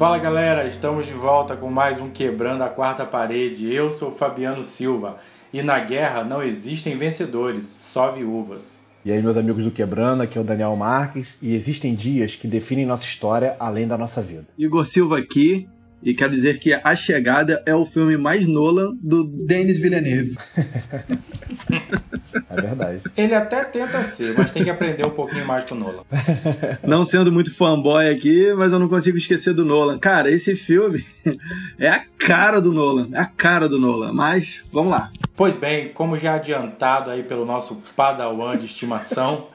Fala galera, estamos de volta com mais um Quebrando a Quarta Parede. Eu sou Fabiano Silva e na guerra não existem vencedores, só viúvas. E aí, meus amigos do Quebrando, aqui é o Daniel Marques e existem dias que definem nossa história além da nossa vida. Igor Silva aqui e quero dizer que A Chegada é o filme mais Nolan do Denis Villeneuve. É verdade. Ele até tenta ser, mas tem que aprender um pouquinho mais com o Nolan. Não sendo muito fanboy aqui, mas eu não consigo esquecer do Nolan. Cara, esse filme é a cara do Nolan. É a cara do Nolan. Mas, vamos lá. Pois bem, como já adiantado aí pelo nosso padawan de estimação,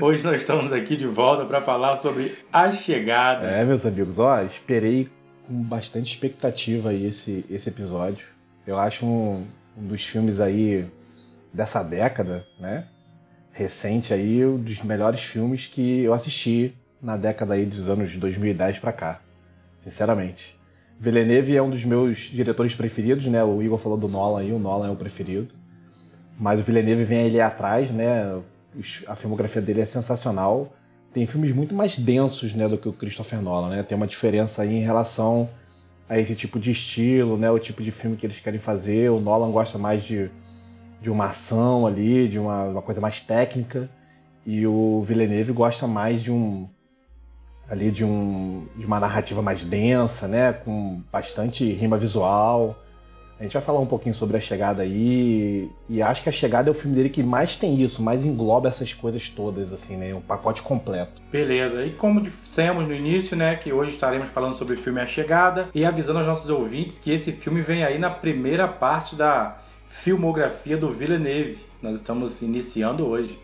hoje nós estamos aqui de volta para falar sobre A Chegada. É, meus amigos, ó, esperei com bastante expectativa aí esse, esse episódio. Eu acho um, um dos filmes aí dessa década, né? Recente aí, um dos melhores filmes que eu assisti na década aí dos anos 2010 para cá, sinceramente. Villeneuve é um dos meus diretores preferidos, né? O Igor falou do Nolan aí, o Nolan é o preferido. Mas o Villeneuve vem ali atrás, né? A filmografia dele é sensacional tem filmes muito mais densos né, do que o Christopher Nolan, né? Tem uma diferença aí em relação a esse tipo de estilo, né? O tipo de filme que eles querem fazer. O Nolan gosta mais de, de uma ação ali, de uma, uma coisa mais técnica. E o Villeneuve gosta mais de um ali de, um, de uma narrativa mais densa, né? Com bastante rima visual. A gente vai falar um pouquinho sobre a chegada aí. E acho que a chegada é o filme dele que mais tem isso, mais engloba essas coisas todas, assim, né? Um pacote completo. Beleza. E como dissemos no início, né? Que hoje estaremos falando sobre o filme A Chegada e avisando aos nossos ouvintes que esse filme vem aí na primeira parte da filmografia do Villeneuve. Nós estamos iniciando hoje.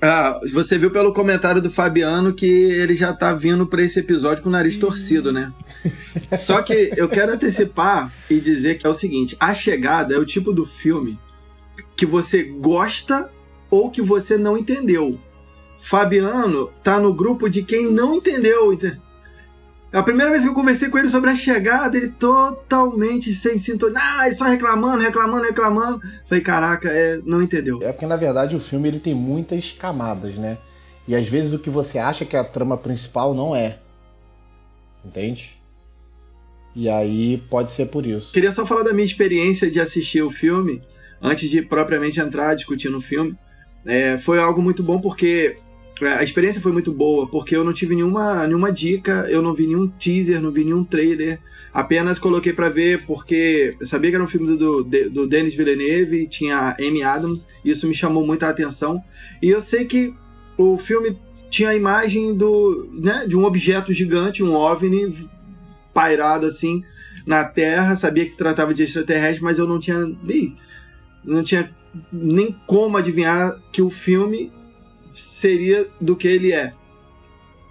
Ah, você viu pelo comentário do Fabiano que ele já tá vindo para esse episódio com o nariz torcido, né? Só que eu quero antecipar e dizer que é o seguinte: A Chegada é o tipo do filme que você gosta ou que você não entendeu. Fabiano tá no grupo de quem não entendeu. A primeira vez que eu conversei com ele sobre a chegada, ele totalmente sem sintonia, ah, só reclamando, reclamando, reclamando. Falei, caraca, é, não entendeu. É porque na verdade o filme ele tem muitas camadas, né? E às vezes o que você acha que é a trama principal não é. Entende? E aí pode ser por isso. Queria só falar da minha experiência de assistir o filme, antes de propriamente entrar discutindo o filme. É, foi algo muito bom porque é, a experiência foi muito boa, porque eu não tive nenhuma, nenhuma dica, eu não vi nenhum teaser, não vi nenhum trailer. Apenas coloquei para ver porque eu sabia que era um filme do, do, do Denis Villeneuve, tinha Amy Adams, isso me chamou muita atenção. E eu sei que o filme tinha a imagem do, né, de um objeto gigante, um OVNI pairado assim na Terra. Sabia que se tratava de extraterrestre, mas eu não tinha, não tinha nem como adivinhar que o filme seria do que ele é.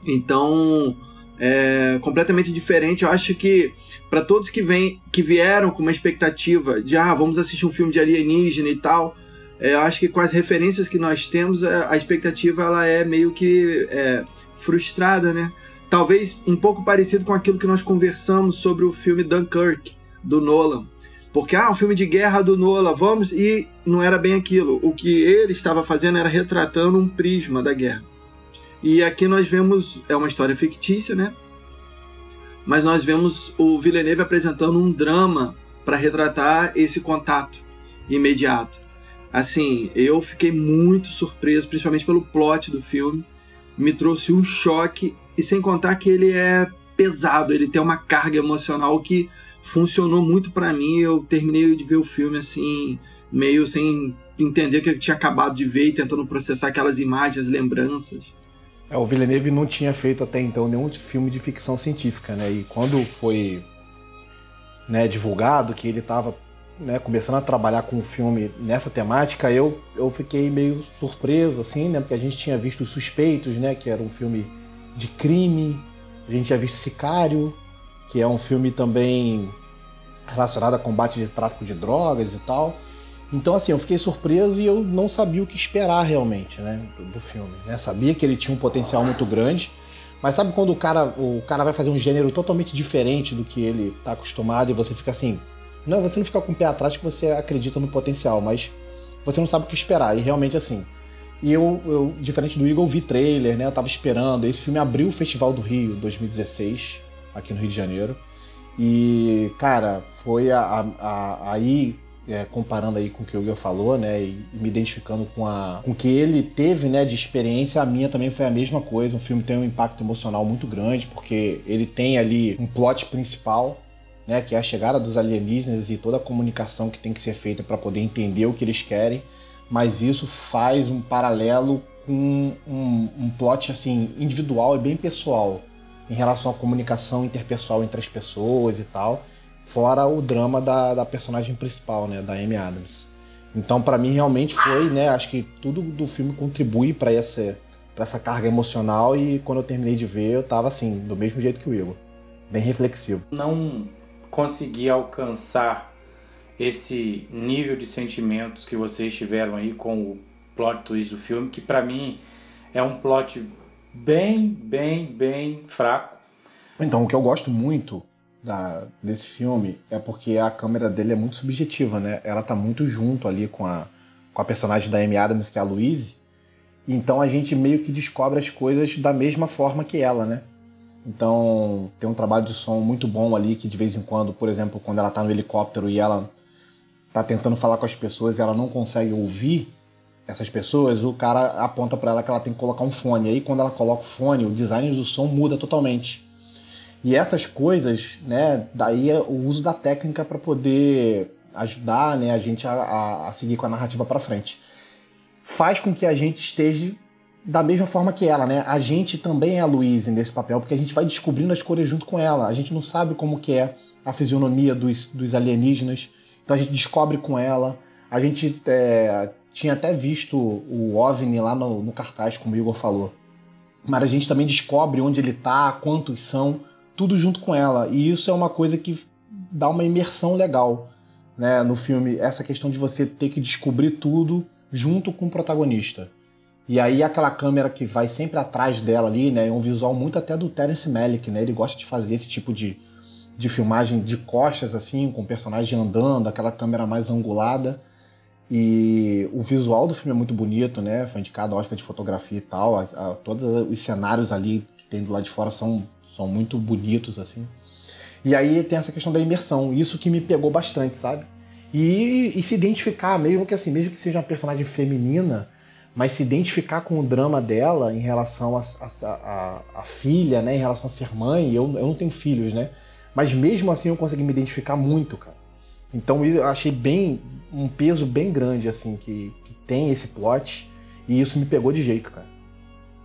Então, é completamente diferente. Eu acho que para todos que vêm, que vieram com uma expectativa de ah, vamos assistir um filme de alienígena e tal, é, eu acho que com as referências que nós temos, é, a expectativa ela é meio que é, frustrada, né? Talvez um pouco parecido com aquilo que nós conversamos sobre o filme Dunkirk do Nolan porque, ah, um filme de guerra do Nola, vamos. E não era bem aquilo. O que ele estava fazendo era retratando um prisma da guerra. E aqui nós vemos. É uma história fictícia, né? Mas nós vemos o Villeneuve apresentando um drama para retratar esse contato imediato. Assim, eu fiquei muito surpreso, principalmente pelo plot do filme. Me trouxe um choque. E sem contar que ele é pesado, ele tem uma carga emocional que funcionou muito para mim. Eu terminei de ver o filme assim, meio sem entender o que eu tinha acabado de ver e tentando processar aquelas imagens, lembranças. É, o Villeneuve não tinha feito até então nenhum filme de ficção científica, né? E quando foi né, divulgado que ele estava né, começando a trabalhar com um filme nessa temática, eu, eu fiquei meio surpreso, assim, né? Porque a gente tinha visto Os Suspeitos, né? Que era um filme de crime. A gente tinha visto Sicário, que é um filme também relacionado a combate de tráfico de drogas e tal. Então, assim, eu fiquei surpreso e eu não sabia o que esperar realmente, né, do, do filme. Né? Sabia que ele tinha um potencial muito grande, mas sabe quando o cara, o cara vai fazer um gênero totalmente diferente do que ele está acostumado e você fica assim, não, você não fica com o pé atrás que você acredita no potencial, mas você não sabe o que esperar e realmente assim. E eu, eu diferente do Eagle, vi trailer, né? Eu tava esperando. Esse filme abriu o Festival do Rio 2016 aqui no Rio de Janeiro. E, cara, foi a, a, a, aí é, comparando aí com o que o Igor falou, né, e me identificando com a com o que ele teve, né, de experiência, a minha também foi a mesma coisa. O filme tem um impacto emocional muito grande porque ele tem ali um plot principal, né, que é a chegada dos alienígenas e toda a comunicação que tem que ser feita para poder entender o que eles querem. Mas isso faz um paralelo com um, um plot assim individual e bem pessoal em relação à comunicação interpessoal entre as pessoas e tal fora o drama da, da personagem principal, né, da Amy Adams. Então, para mim, realmente foi, né, acho que tudo do filme contribui para essa, essa carga emocional e quando eu terminei de ver, eu tava assim, do mesmo jeito que o Igor, bem reflexivo. Não consegui alcançar esse nível de sentimentos que vocês tiveram aí com o plot twist do filme, que para mim é um plot bem, bem, bem fraco. Então, o que eu gosto muito da, desse filme é porque a câmera dele é muito subjetiva, né? Ela tá muito junto ali com a, com a personagem da Amy Adams, que é a Louise. Então a gente meio que descobre as coisas da mesma forma que ela, né? Então tem um trabalho de som muito bom ali que de vez em quando, por exemplo, quando ela tá no helicóptero e ela tá tentando falar com as pessoas e ela não consegue ouvir essas pessoas, o cara aponta para ela que ela tem que colocar um fone. Aí quando ela coloca o fone, o design do som muda totalmente. E essas coisas, né, daí é o uso da técnica para poder ajudar né, a gente a, a seguir com a narrativa para frente. Faz com que a gente esteja da mesma forma que ela, né? A gente também é a Louise nesse papel, porque a gente vai descobrindo as cores junto com ela. A gente não sabe como que é a fisionomia dos, dos alienígenas, então a gente descobre com ela. A gente é, tinha até visto o OVNI lá no, no cartaz, como o Igor falou. Mas a gente também descobre onde ele tá, quantos são tudo junto com ela. E isso é uma coisa que dá uma imersão legal né, no filme. Essa questão de você ter que descobrir tudo junto com o protagonista. E aí aquela câmera que vai sempre atrás dela ali, né? É um visual muito até do Terence Malick, né? Ele gosta de fazer esse tipo de, de filmagem de costas, assim, com o personagem andando, aquela câmera mais angulada. E o visual do filme é muito bonito, né? Foi indicado a Oscar de fotografia e tal. A, a, todos os cenários ali que tem do lado de fora são são muito bonitos, assim. E aí tem essa questão da imersão, isso que me pegou bastante, sabe? E, e se identificar, mesmo que assim, mesmo que seja uma personagem feminina, mas se identificar com o drama dela em relação a filha, né? Em relação a ser mãe, eu, eu não tenho filhos, né? Mas mesmo assim eu consegui me identificar muito, cara. Então eu achei bem um peso bem grande assim que, que tem esse plot e isso me pegou de jeito, cara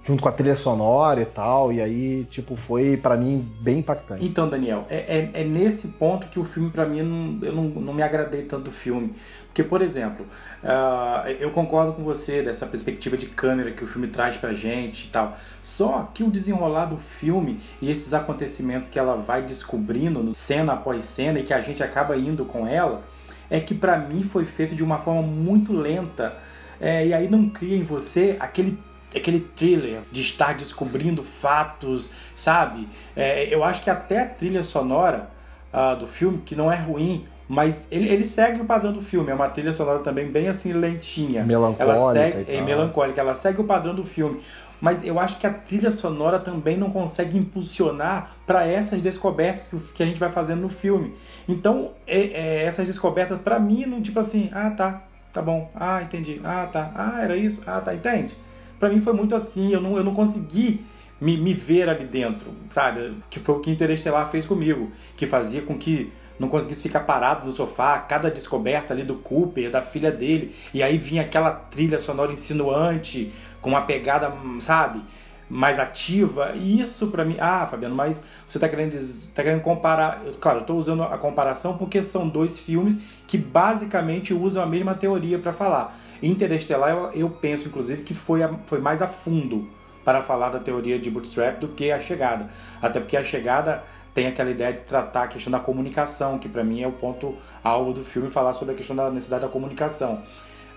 junto com a trilha sonora e tal, e aí, tipo, foi para mim bem impactante. Então, Daniel, é, é, é nesse ponto que o filme para mim, não, eu não, não me agradei tanto do filme. Porque, por exemplo, uh, eu concordo com você dessa perspectiva de câmera que o filme traz pra gente e tal. Só que o desenrolar do filme e esses acontecimentos que ela vai descobrindo cena após cena e que a gente acaba indo com ela, é que para mim foi feito de uma forma muito lenta. É, e aí não cria em você aquele aquele thriller de estar descobrindo fatos, sabe? É, eu acho que até a trilha sonora uh, do filme, que não é ruim, mas ele, ele segue o padrão do filme. É uma trilha sonora também bem assim lentinha. Melancólica. Ela segue, é melancólica. Ela segue o padrão do filme. Mas eu acho que a trilha sonora também não consegue impulsionar para essas descobertas que, que, a gente vai fazendo no filme. Então, é, é, essas descobertas, para mim, não tipo assim, ah tá, tá bom, ah entendi, ah tá, ah era isso, ah tá, entende? Para mim foi muito assim, eu não, eu não consegui me, me ver ali dentro, sabe? Que foi o que Interestelar fez comigo, que fazia com que não conseguisse ficar parado no sofá, cada descoberta ali do Cooper, da filha dele, e aí vinha aquela trilha sonora insinuante, com uma pegada, sabe? mais ativa. E isso para mim, ah, Fabiano, mas você tá querendo tá querendo comparar, claro, eu tô usando a comparação porque são dois filmes que basicamente usam a mesma teoria para falar. Interestelar, eu, eu, penso inclusive que foi, a, foi mais a fundo para falar da teoria de Bootstrap do que a chegada. Até porque a chegada tem aquela ideia de tratar a questão da comunicação, que para mim é o ponto alvo do filme, falar sobre a questão da necessidade da comunicação.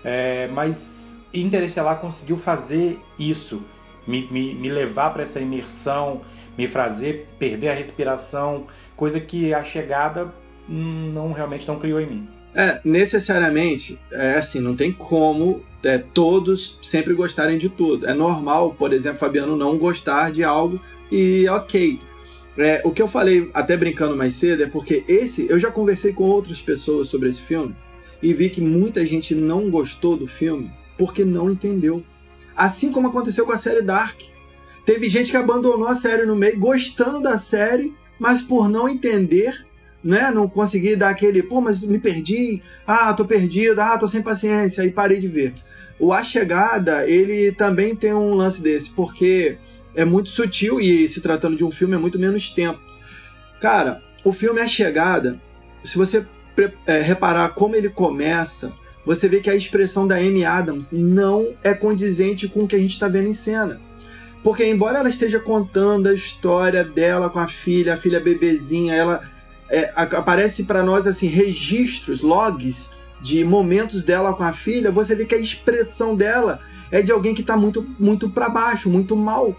É, mas Interestelar conseguiu fazer isso me, me, me levar para essa imersão, me fazer perder a respiração, coisa que a chegada não realmente não criou em mim. É, necessariamente, é assim, não tem como é, todos sempre gostarem de tudo. É normal, por exemplo, Fabiano não gostar de algo e ok. É, o que eu falei, até brincando mais cedo, é porque esse. Eu já conversei com outras pessoas sobre esse filme e vi que muita gente não gostou do filme porque não entendeu. Assim como aconteceu com a série Dark. Teve gente que abandonou a série no meio, gostando da série, mas por não entender, né? Não conseguir dar aquele, pô, mas me perdi, ah, tô perdido, ah, tô sem paciência, e parei de ver. O A Chegada, ele também tem um lance desse, porque é muito sutil e se tratando de um filme é muito menos tempo. Cara, o filme A Chegada, se você é, reparar como ele começa, você vê que a expressão da Amy Adams não é condizente com o que a gente está vendo em cena. Porque embora ela esteja contando a história dela com a filha, a filha bebezinha, ela é, aparece para nós assim registros, logs de momentos dela com a filha, você vê que a expressão dela é de alguém que está muito, muito para baixo, muito mal.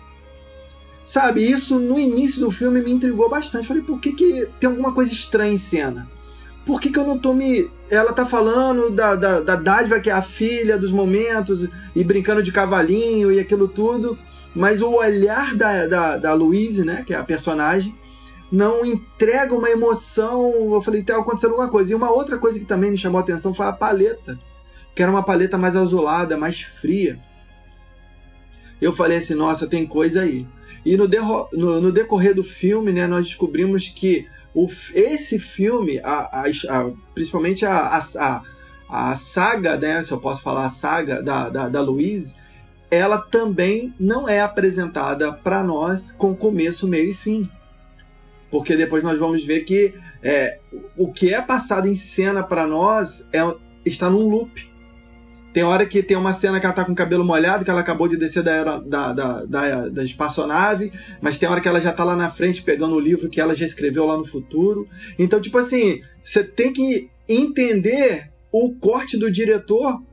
Sabe, isso no início do filme me intrigou bastante. Falei, por que, que tem alguma coisa estranha em cena? Por que, que eu não tô me. Ela tá falando da, da, da dádiva que é a filha, dos momentos, e brincando de cavalinho e aquilo tudo, mas o olhar da, da, da Louise, né, que é a personagem, não entrega uma emoção. Eu falei, tá acontecendo alguma coisa. E uma outra coisa que também me chamou a atenção foi a paleta, que era uma paleta mais azulada, mais fria. Eu falei assim, nossa, tem coisa aí. E no, no, no decorrer do filme, né, nós descobrimos que o, esse filme, a, a, a, principalmente a, a, saga, né, se eu posso falar a saga da, da, da Louise, ela também não é apresentada para nós com começo, meio e fim porque depois nós vamos ver que é, o que é passado em cena para nós é, está num loop. Tem hora que tem uma cena que ela tá com o cabelo molhado, que ela acabou de descer da, da, da, da, da espaçonave, mas tem hora que ela já tá lá na frente pegando o livro que ela já escreveu lá no futuro. Então, tipo assim, você tem que entender o corte do diretor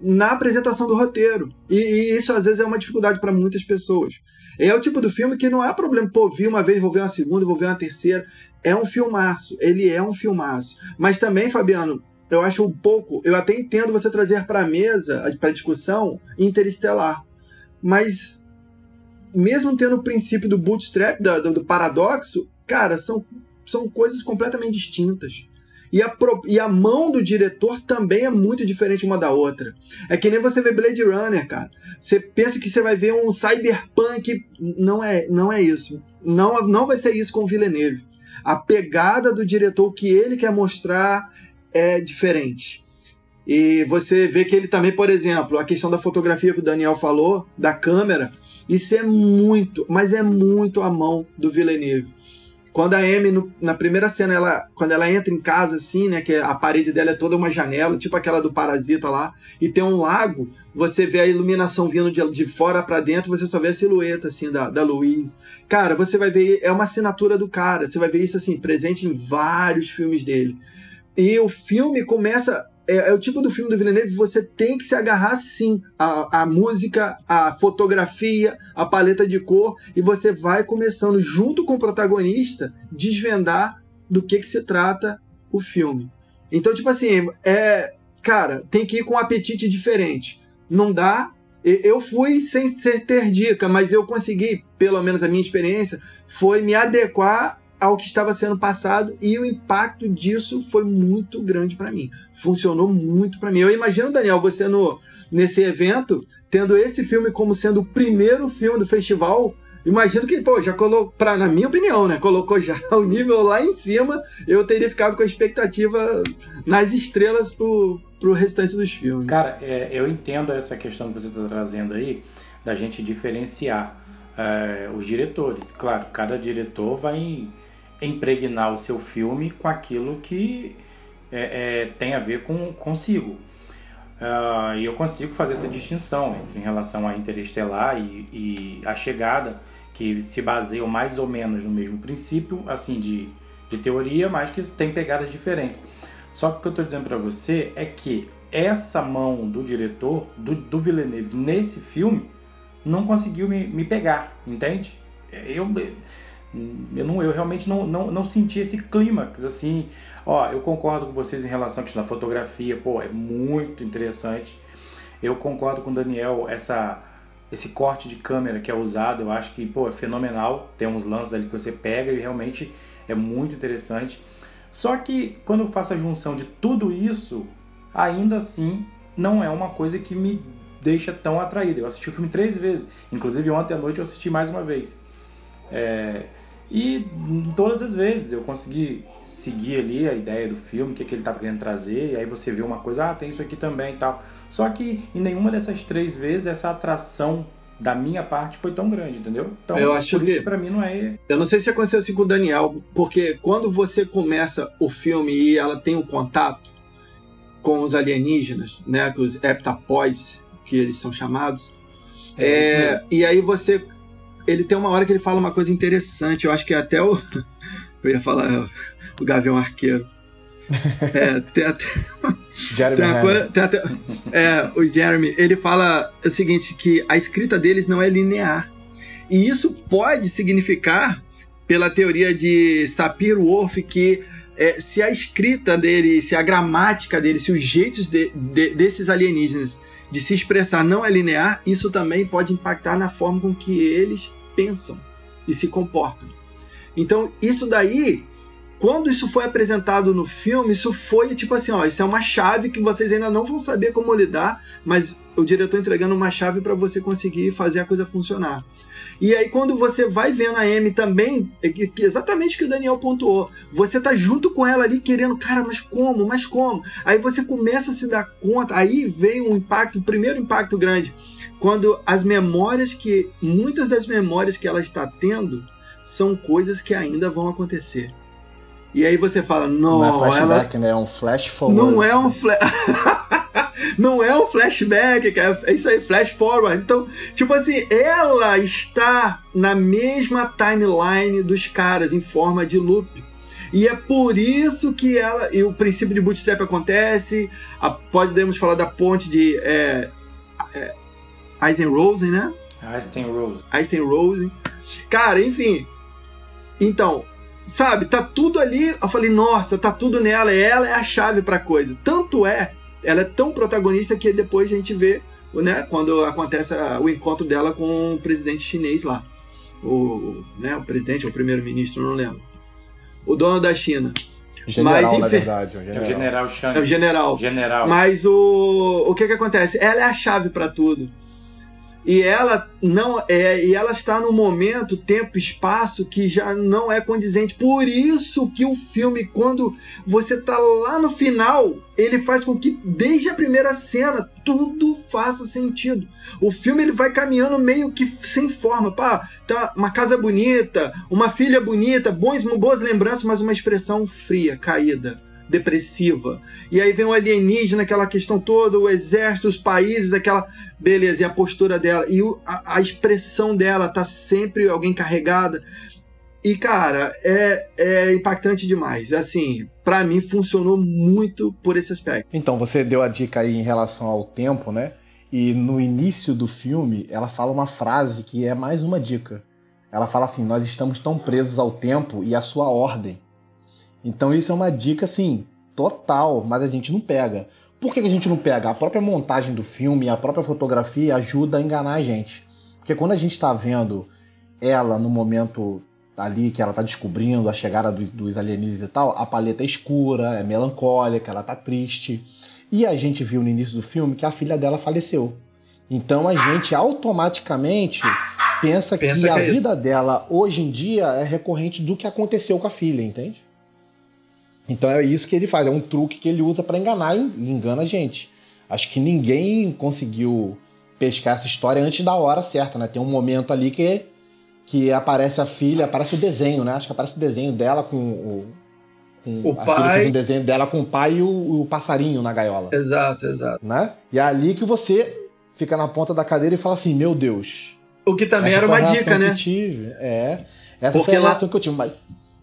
na apresentação do roteiro. E, e isso às vezes é uma dificuldade para muitas pessoas. É o tipo do filme que não é problema, pô, vi uma vez, vou ver uma segunda, vou ver uma terceira. É um filmaço, ele é um filmaço. Mas também, Fabiano, eu acho um pouco, eu até entendo você trazer para mesa, para discussão, interestelar. Mas mesmo tendo o princípio do bootstrap, do, do paradoxo, cara, são, são coisas completamente distintas. E a, pro, e a mão do diretor também é muito diferente uma da outra. É que nem você vê Blade Runner, cara. Você pensa que você vai ver um cyberpunk. Não é, não é isso. Não, não vai ser isso com o Villeneuve. A pegada do diretor, o que ele quer mostrar, é diferente. E você vê que ele também, por exemplo, a questão da fotografia que o Daniel falou, da câmera, isso é muito, mas é muito a mão do Villeneuve. Quando a Amy, no, na primeira cena, ela, quando ela entra em casa, assim, né? Que a parede dela é toda uma janela, tipo aquela do Parasita lá, e tem um lago, você vê a iluminação vindo de, de fora para dentro, você só vê a silhueta, assim, da, da Louise. Cara, você vai ver, é uma assinatura do cara, você vai ver isso, assim, presente em vários filmes dele. E o filme começa é, é, o tipo do filme do Villeneuve você tem que se agarrar sim à, à música, à fotografia, à paleta de cor e você vai começando junto com o protagonista desvendar do que que se trata o filme. Então tipo assim é cara tem que ir com um apetite diferente. Não dá eu fui sem ter dica, mas eu consegui, pelo menos a minha experiência, foi me adequar ao que estava sendo passado e o impacto disso foi muito grande para mim. Funcionou muito para mim. Eu imagino, Daniel, você no, nesse evento, tendo esse filme como sendo o primeiro filme do festival. Imagino que, pô, já colocou, pra, na minha opinião, né? Colocou já o nível lá em cima. Eu teria ficado com a expectativa nas estrelas pro, pro restante dos filmes. Cara, é, eu entendo essa questão que você está trazendo aí, da gente diferenciar é, os diretores. Claro, cada diretor vai impregnar o seu filme com aquilo que é, é, tem a ver com consigo. Uh, e eu consigo fazer essa distinção entre em relação a Interestelar e, e A Chegada, que se baseiam mais ou menos no mesmo princípio, assim, de, de teoria, mas que tem pegadas diferentes. Só que o que eu estou dizendo para você é que essa mão do diretor, do, do Villeneuve, nesse filme, não conseguiu me, me pegar, entende? Eu, eu, não, eu realmente não, não, não senti esse clímax, assim. Ó, eu concordo com vocês em relação à fotografia, pô, é muito interessante. Eu concordo com o Daniel, essa esse corte de câmera que é usado, eu acho que pô, é fenomenal. Tem uns lances ali que você pega e realmente é muito interessante. Só que quando eu faço a junção de tudo isso, ainda assim não é uma coisa que me deixa tão atraído. Eu assisti o filme três vezes, inclusive ontem à noite eu assisti mais uma vez. É, e todas as vezes eu consegui seguir ali a ideia do filme, o que, é que ele estava querendo trazer, e aí você vê uma coisa, ah, tem isso aqui também e tal. Só que em nenhuma dessas três vezes essa atração da minha parte foi tão grande, entendeu? Então, eu acho por que isso para mim não é. Eu não sei se aconteceu assim com o Daniel, porque quando você começa o filme e ela tem um contato com os alienígenas, né, com os heptapoids, que eles são chamados, É, é, e aí você. Ele tem uma hora que ele fala uma coisa interessante, eu acho que é até o. Eu ia falar o Gavião Arqueiro. É, tem até. Jeremy Tem coisa, tem até, é, o Jeremy, ele fala o seguinte, que a escrita deles não é linear. E isso pode significar, pela teoria de Sapir-Whorf, que é, se a escrita dele, se a gramática dele, se os jeitos de- de- desses alienígenas de se expressar não é linear, isso também pode impactar na forma com que eles pensam e se comportam. Então, isso daí quando isso foi apresentado no filme, isso foi tipo assim, ó, isso é uma chave que vocês ainda não vão saber como lidar, mas o diretor entregando uma chave para você conseguir fazer a coisa funcionar. E aí quando você vai vendo a Amy também, é exatamente o que o Daniel pontuou, você tá junto com ela ali querendo, cara, mas como? Mas como? Aí você começa a se dar conta, aí vem um impacto, o primeiro impacto grande, quando as memórias que muitas das memórias que ela está tendo são coisas que ainda vão acontecer. E aí você fala, não, Não é ela flashback, né? É um flash forward. não é um flash. não é um flashback, cara. É isso aí, flash forward. Então, tipo assim, ela está na mesma timeline dos caras, em forma de loop. E é por isso que ela. E o princípio de bootstrap acontece. A, podemos falar da ponte de é, é, Eisenrosen, né? Einstein Rose. Einstein Rose. Cara, enfim. Então, sabe, tá tudo ali. Eu falei, nossa, tá tudo nela. E ela é a chave pra coisa. Tanto é, ela é tão protagonista que depois a gente vê, né, quando acontece a- o encontro dela com o presidente chinês lá. O, né, o presidente ou o primeiro-ministro, não lembro. O dono da China. General, Mas, na enfim- verdade. Um É general. o General Shang. É o general. General. Mas o, o que que acontece? Ela é a chave para tudo. E ela não é, e ela está no momento, tempo, espaço que já não é condizente. Por isso que o filme, quando você tá lá no final, ele faz com que desde a primeira cena tudo faça sentido. O filme ele vai caminhando meio que sem forma, pá, tá uma casa bonita, uma filha bonita, bons, boas lembranças, mas uma expressão fria, caída, depressiva. E aí vem o alienígena, aquela questão toda, o exército, os países, aquela. Beleza, e a postura dela. E a, a expressão dela tá sempre alguém carregada. E, cara, é, é impactante demais. Assim, pra mim funcionou muito por esse aspecto. Então, você deu a dica aí em relação ao tempo, né? E no início do filme, ela fala uma frase que é mais uma dica. Ela fala assim: Nós estamos tão presos ao tempo e à sua ordem. Então, isso é uma dica, assim, total, mas a gente não pega. Por que a gente não pega? A própria montagem do filme, a própria fotografia ajuda a enganar a gente. Porque quando a gente tá vendo ela no momento ali que ela tá descobrindo a chegada dos, dos alienígenas e tal, a paleta é escura, é melancólica, ela tá triste. E a gente viu no início do filme que a filha dela faleceu. Então a gente automaticamente pensa, Pensa que, que a é vida dela hoje em dia é recorrente do que aconteceu com a filha, entende? Então é isso que ele faz, é um truque que ele usa pra enganar e engana a gente. Acho que ninguém conseguiu pescar essa história antes da hora certa, né? Tem um momento ali que, que aparece a filha, aparece o desenho, né? Acho que aparece o desenho dela com o. com- O a filha pai. fez um desenho dela com o pai e o, o passarinho na gaiola. Exato, exato. Né? E é ali que você fica na ponta da cadeira e fala assim: Meu Deus. O que também era uma dica, né? tive. É. Essa Porque foi a lá- reação que eu tive. Mas,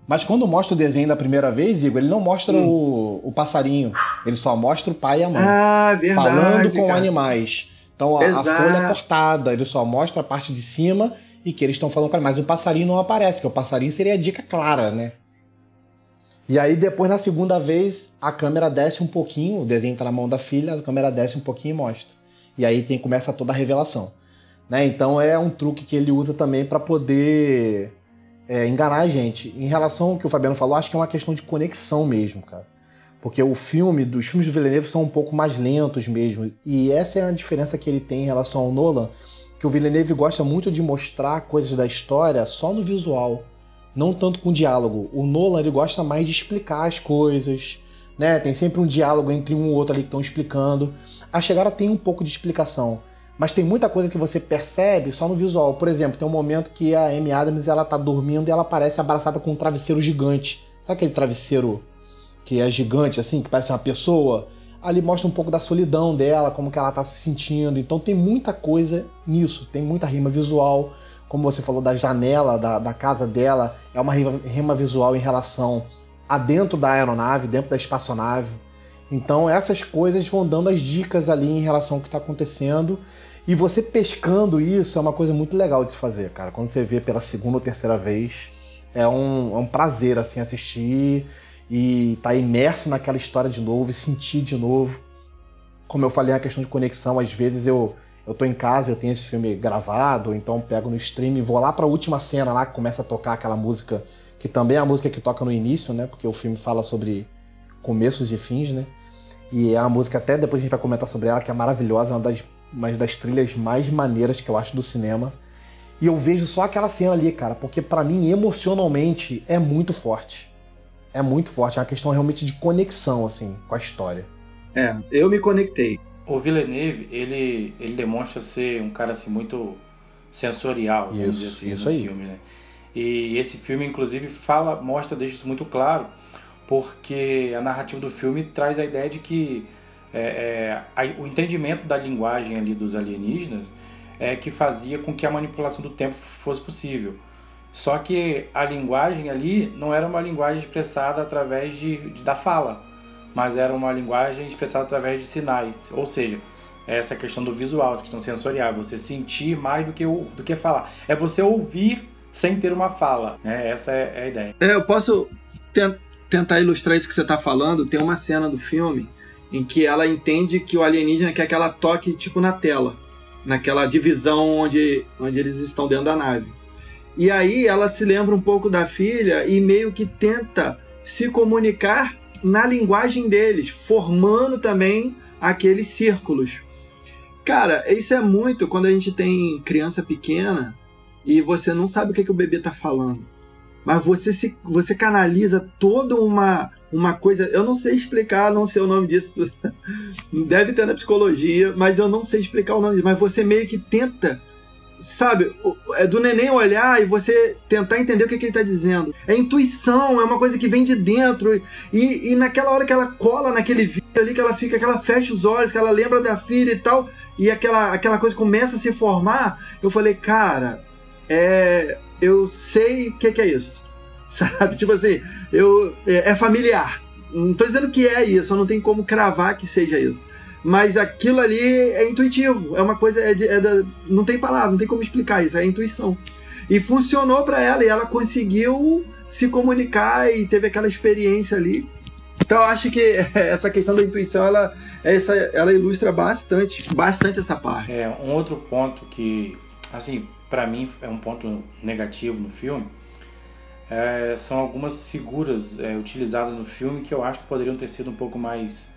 mas quando mostra o desenho da primeira vez, Igor, ele não mostra Hum. o, o passarinho. Ele só mostra o pai e a mãe. Ah, verdade. falando com cara. animais. Então a, a folha é cortada, ele só mostra a parte de cima e que eles estão falando com animais. Mas o passarinho não aparece, que o passarinho seria a dica clara, né? E aí depois, na segunda vez, a câmera desce um pouquinho, o desenho tá na mão da filha, a câmera desce um pouquinho e mostra. E aí tem, começa toda a revelação. Né? Então é um truque que ele usa também para poder é, enganar a gente. Em relação ao que o Fabiano falou, acho que é uma questão de conexão mesmo, cara. Porque o filme, dos filmes do Villeneuve são um pouco mais lentos mesmo. E essa é a diferença que ele tem em relação ao Nolan, que o Villeneuve gosta muito de mostrar coisas da história só no visual, não tanto com diálogo. O Nolan ele gosta mais de explicar as coisas, né? Tem sempre um diálogo entre um e outro ali que estão explicando. A chegada tem um pouco de explicação, mas tem muita coisa que você percebe só no visual. Por exemplo, tem um momento que a Amy Adams ela tá dormindo e ela aparece abraçada com um travesseiro gigante. Sabe aquele travesseiro que é gigante, assim, que parece uma pessoa, ali mostra um pouco da solidão dela, como que ela tá se sentindo. Então tem muita coisa nisso, tem muita rima visual. Como você falou da janela da, da casa dela, é uma rima, rima visual em relação a dentro da aeronave, dentro da espaçonave. Então essas coisas vão dando as dicas ali em relação ao que está acontecendo. E você pescando isso é uma coisa muito legal de se fazer, cara. Quando você vê pela segunda ou terceira vez, é um, é um prazer assim assistir e estar tá imerso naquela história de novo e sentir de novo. Como eu falei, a questão de conexão, às vezes eu eu tô em casa, eu tenho esse filme gravado, então pego no stream e vou lá para a última cena lá que começa a tocar aquela música que também é a música que toca no início, né? Porque o filme fala sobre começos e fins, né? E é uma música até depois a gente vai comentar sobre ela que é maravilhosa, é uma das uma das trilhas mais maneiras que eu acho do cinema. E eu vejo só aquela cena ali, cara, porque para mim emocionalmente é muito forte é muito forte. É uma questão realmente de conexão, assim, com a história. É, eu me conectei. O Villeneuve, ele, ele demonstra ser um cara, assim, muito sensorial, isso, vamos dizer assim, isso aí. filmes, né? E esse filme, inclusive, fala, mostra, deixa isso muito claro, porque a narrativa do filme traz a ideia de que é, é, o entendimento da linguagem ali dos alienígenas é que fazia com que a manipulação do tempo fosse possível. Só que a linguagem ali não era uma linguagem expressada através de, de, da fala, mas era uma linguagem expressada através de sinais. Ou seja, essa questão do visual, essa questão sensorial, você sentir mais do que, do que falar. É você ouvir sem ter uma fala. Né? Essa é, é a ideia. É, eu posso tentar ilustrar isso que você está falando. Tem uma cena do filme em que ela entende que o alienígena quer que ela toque tipo na tela, naquela divisão onde, onde eles estão dentro da nave. E aí ela se lembra um pouco da filha e meio que tenta se comunicar na linguagem deles, formando também aqueles círculos. Cara, isso é muito quando a gente tem criança pequena e você não sabe o que, que o bebê está falando. Mas você se você canaliza toda uma uma coisa, eu não sei explicar, não sei o nome disso. Deve ter na psicologia, mas eu não sei explicar o nome disso, mas você meio que tenta sabe, é do neném olhar e você tentar entender o que, que ele está dizendo. É intuição, é uma coisa que vem de dentro. E, e naquela hora que ela cola naquele vídeo ali, que ela fica, que ela fecha os olhos, que ela lembra da filha e tal, e aquela, aquela coisa começa a se formar, eu falei, cara, é, eu sei o que, que é isso. Sabe? Tipo assim, eu, é, é familiar. Não tô dizendo que é isso, eu não tem como cravar que seja isso mas aquilo ali é intuitivo, é uma coisa, é, de, é da, não tem palavra, não tem como explicar isso, é intuição. E funcionou para ela e ela conseguiu se comunicar e teve aquela experiência ali. Então eu acho que essa questão da intuição ela, essa, ela ilustra bastante, bastante essa parte. É um outro ponto que, assim, para mim é um ponto negativo no filme. É, são algumas figuras é, utilizadas no filme que eu acho que poderiam ter sido um pouco mais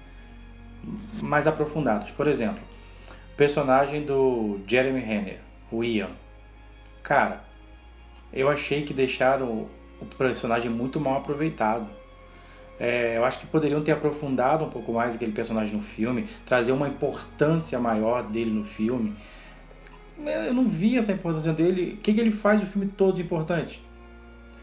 mais aprofundados. Por exemplo, o personagem do Jeremy Renner, o Ian. Cara, eu achei que deixaram o personagem muito mal aproveitado. É, eu acho que poderiam ter aprofundado um pouco mais aquele personagem no filme, trazer uma importância maior dele no filme. Eu não vi essa importância dele. O que, que ele faz o filme todo importante?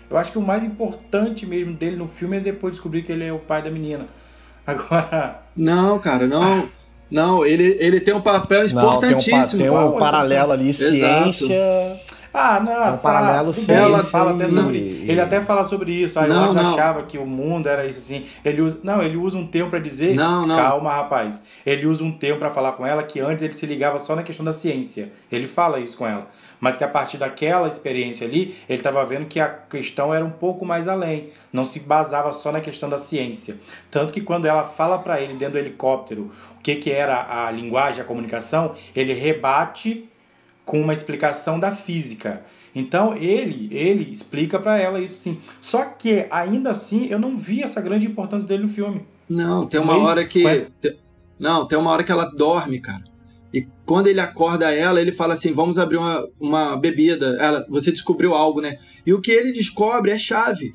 Eu acho que o mais importante mesmo dele no filme é depois descobrir que ele é o pai da menina. Agora. Não, cara, não. Não, ele, ele tem um papel importantíssimo. Não, tem um, tem um paralelo ali, ciência. Ah, não. É um paralelo tá, ciência. Ela fala até sobre. Ele até fala sobre isso. Aí não, eu achava que o mundo era isso assim. Ele usa, não, ele usa um termo para dizer. Não, não. Calma, rapaz. Ele usa um termo para falar com ela que antes ele se ligava só na questão da ciência. Ele fala isso com ela mas que a partir daquela experiência ali, ele estava vendo que a questão era um pouco mais além, não se basava só na questão da ciência. Tanto que quando ela fala para ele dentro do helicóptero o que, que era a linguagem, a comunicação, ele rebate com uma explicação da física. Então ele, ele explica para ela isso sim. Só que ainda assim eu não vi essa grande importância dele no filme. Não, tem uma hora que não, tem uma hora que ela dorme, cara. E quando ele acorda ela, ele fala assim: vamos abrir uma, uma bebida. Ela, você descobriu algo, né? E o que ele descobre é chave.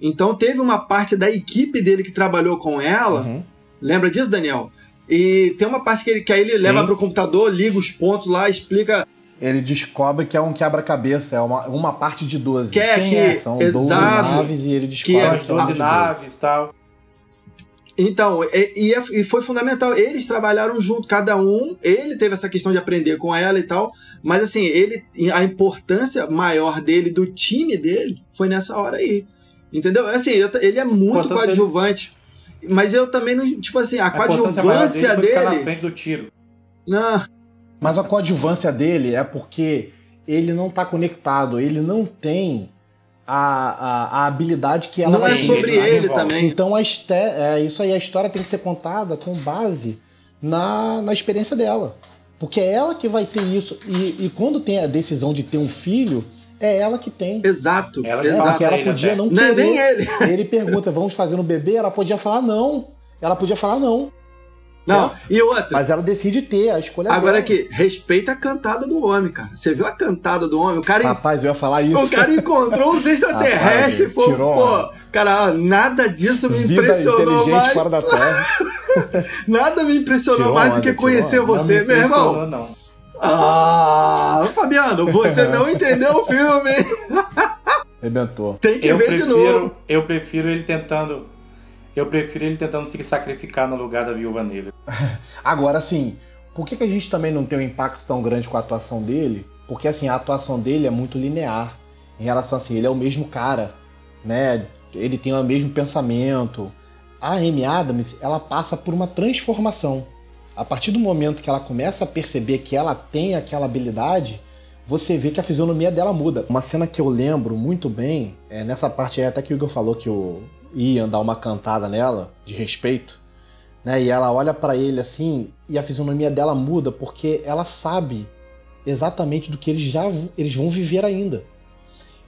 Então teve uma parte da equipe dele que trabalhou com ela. Uhum. Lembra disso, Daniel? E tem uma parte que, ele, que aí ele Sim. leva pro computador, liga os pontos lá, explica. Ele descobre que é um quebra-cabeça, é uma, uma parte de 12. Que é, que, é? São exato, 12 naves e ele descobre que é, 12 naves e tal. Então, e, é, e, foi fundamental. Eles trabalharam junto, cada um. Ele teve essa questão de aprender com ela e tal. Mas assim, ele, a importância maior dele, do time dele, foi nessa hora aí. Entendeu? Assim, ele é muito coadjuvante. Mas eu também não. Tipo assim, a, a coadjuvância dele. dele... na frente do tiro. Não. Mas a coadjuvância dele é porque ele não tá conectado, ele não tem a, a, a habilidade que ela Não é sobre ele também. Então a é, isso aí, a história tem que ser contada com base na, na experiência dela. Porque é ela que vai ter isso. E, e quando tem a decisão de ter um filho, é ela que tem. Exato. Ela, exato. Porque ela podia não querer. Não é nem ele. Ele pergunta, vamos fazer no bebê? Ela podia falar não. Ela podia falar não. Não, certo? e outra. Mas ela decide ter a escolha Agora dela. aqui, respeita a cantada do homem, cara. Você viu a cantada do homem? O cara. Rapaz, eu ia falar isso. O cara encontrou os extraterrestres. Rapaz, tirou, pô, cara, nada disso me Vida impressionou mais. fora da Terra. nada me impressionou tirou mais do que conhecer você, meu irmão. Não. Ah, Fabiano, você não entendeu o filme. Rebentou. Tem que eu ver prefiro, de novo. Eu prefiro ele tentando eu prefiro ele tentando se sacrificar no lugar da Viúva Negra. Agora, assim, por que, que a gente também não tem um impacto tão grande com a atuação dele? Porque, assim, a atuação dele é muito linear. Em relação, assim, ele é o mesmo cara, né? Ele tem o mesmo pensamento. A Amy Adams, ela passa por uma transformação. A partir do momento que ela começa a perceber que ela tem aquela habilidade, você vê que a fisionomia dela muda. Uma cena que eu lembro muito bem, é nessa parte aí até que o Igor falou que o, Ian dá uma cantada nela, de respeito, né? E ela olha para ele assim, e a fisionomia dela muda porque ela sabe exatamente do que eles já eles vão viver ainda.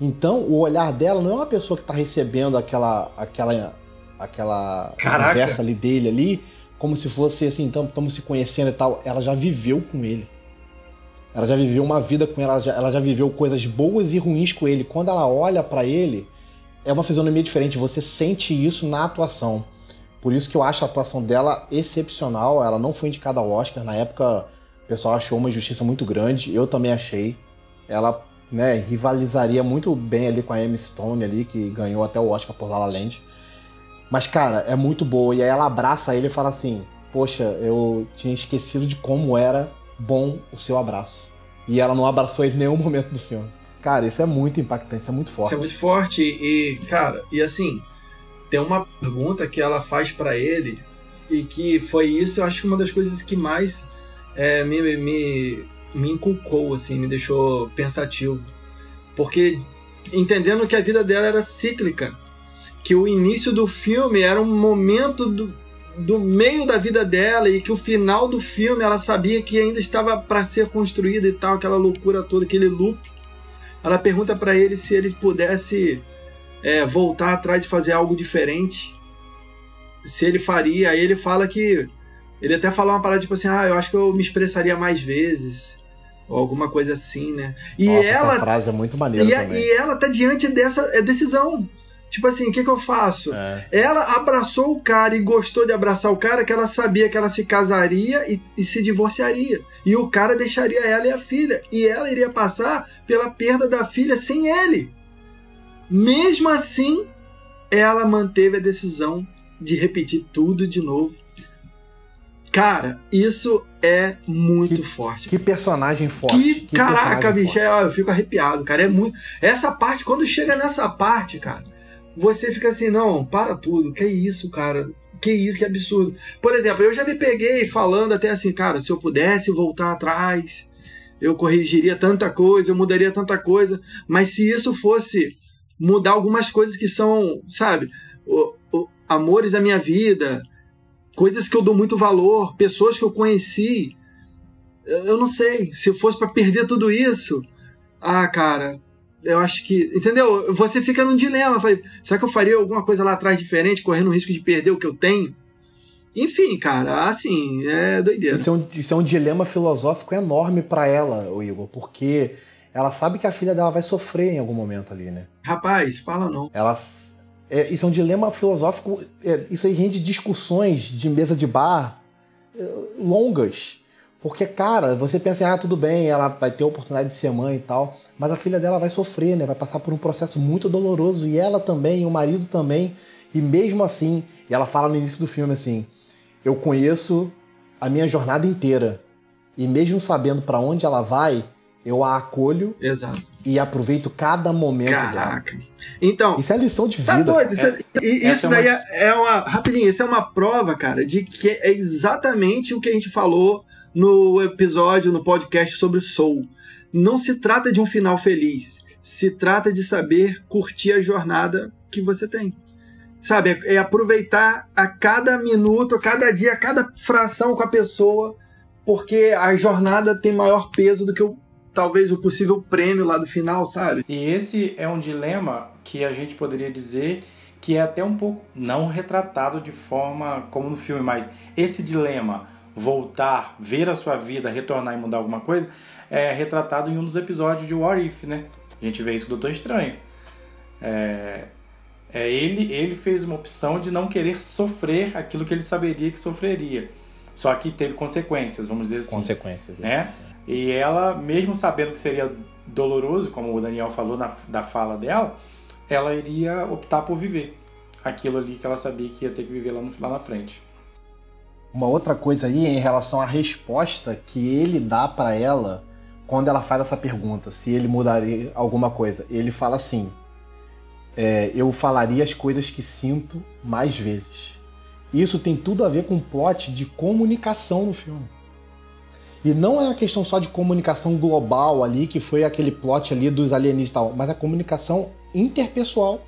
Então, o olhar dela não é uma pessoa que tá recebendo aquela aquela aquela Caraca. conversa ali dele ali, como se fosse assim, então estamos se conhecendo e tal. Ela já viveu com ele. Ela já viveu uma vida com ele, ela já, ela já viveu coisas boas e ruins com ele. Quando ela olha para ele, é uma fisionomia diferente, você sente isso na atuação. Por isso que eu acho a atuação dela excepcional. Ela não foi indicada ao Oscar. Na época, o pessoal achou uma injustiça muito grande. Eu também achei. Ela né, rivalizaria muito bem ali com a Emma Stone ali, que ganhou até o Oscar por La La Land. Mas, cara, é muito boa. E aí ela abraça ele e fala assim: Poxa, eu tinha esquecido de como era bom o seu abraço. E ela não abraçou ele em nenhum momento do filme. Cara, isso é muito impactante, isso é muito forte. Isso é muito forte e, cara, e assim, tem uma pergunta que ela faz para ele e que foi isso, eu acho que uma das coisas que mais é, me, me, me inculcou, assim, me deixou pensativo. Porque entendendo que a vida dela era cíclica, que o início do filme era um momento do, do meio da vida dela e que o final do filme ela sabia que ainda estava para ser construído e tal, aquela loucura toda, aquele loop ela pergunta para ele se ele pudesse é, voltar atrás e fazer algo diferente, se ele faria. Aí ele fala que. Ele até fala uma parada tipo assim: ah, eu acho que eu me expressaria mais vezes. Ou alguma coisa assim, né? E Nossa, ela. Essa frase é muito maneira e, também. e ela tá diante dessa é, decisão. Tipo assim, o que, que eu faço? É. Ela abraçou o cara e gostou de abraçar o cara que ela sabia que ela se casaria e, e, se divorciaria. E o cara deixaria ela e a filha. E ela iria passar pela perda da filha sem ele. Mesmo assim, ela manteve a decisão de repetir tudo de novo. Cara, isso é muito que, forte. Que personagem forte. Que, que caraca, bicho, é, eu fico arrepiado, cara. É muito. Essa parte, quando chega nessa parte, cara você fica assim, não, para tudo, que isso, cara? Que isso, que absurdo. Por exemplo, eu já me peguei falando até assim, cara, se eu pudesse voltar atrás, eu corrigiria tanta coisa, eu mudaria tanta coisa, mas se isso fosse mudar algumas coisas que são, sabe, o, o, amores da minha vida, coisas que eu dou muito valor, pessoas que eu conheci, eu não sei. Se fosse para perder tudo isso, ah, cara, eu acho que. Entendeu? Você fica num dilema. Será que eu faria alguma coisa lá atrás diferente, correndo o risco de perder o que eu tenho? Enfim, cara, assim, é doideira. Isso é um, isso é um dilema filosófico enorme para ela, o Igor, porque ela sabe que a filha dela vai sofrer em algum momento ali, né? Rapaz, fala não. Ela. É, isso é um dilema filosófico. É, isso aí rende discussões de mesa de bar é, longas. Porque, cara, você pensa, ah, tudo bem, ela vai ter a oportunidade de ser mãe e tal, mas a filha dela vai sofrer, né? Vai passar por um processo muito doloroso, e ela também, e o marido também, e mesmo assim, e ela fala no início do filme assim: eu conheço a minha jornada inteira, e mesmo sabendo para onde ela vai, eu a acolho Exato. e aproveito cada momento Caraca. dela. Então. Isso é lição de vida. Tá doido? Isso, essa, isso daí é uma... é uma. Rapidinho, isso é uma prova, cara, de que é exatamente o que a gente falou no episódio, no podcast sobre Soul. Não se trata de um final feliz. Se trata de saber curtir a jornada que você tem. Sabe? É, aproveitar a cada minuto, a cada dia, a cada fração com a pessoa, porque a jornada tem maior peso do que o talvez o possível prêmio lá do final, sabe? E esse é um dilema que a gente poderia dizer que é até um pouco não retratado de forma como no filme, mas esse dilema voltar, ver a sua vida, retornar e mudar alguma coisa, é retratado em um dos episódios de What If, né? A gente vê isso com o Doutor Estranho. É, é, ele, ele fez uma opção de não querer sofrer aquilo que ele saberia que sofreria. Só que teve consequências, vamos dizer assim. Consequências. Né? E ela, mesmo sabendo que seria doloroso, como o Daniel falou na, da fala dela, ela iria optar por viver aquilo ali que ela sabia que ia ter que viver lá, no, lá na frente. Uma outra coisa aí em relação à resposta que ele dá para ela quando ela faz essa pergunta, se ele mudaria alguma coisa. Ele fala assim: é, Eu falaria as coisas que sinto mais vezes. Isso tem tudo a ver com o plot de comunicação no filme. E não é uma questão só de comunicação global ali, que foi aquele plot ali dos alienígenas tal, mas a comunicação interpessoal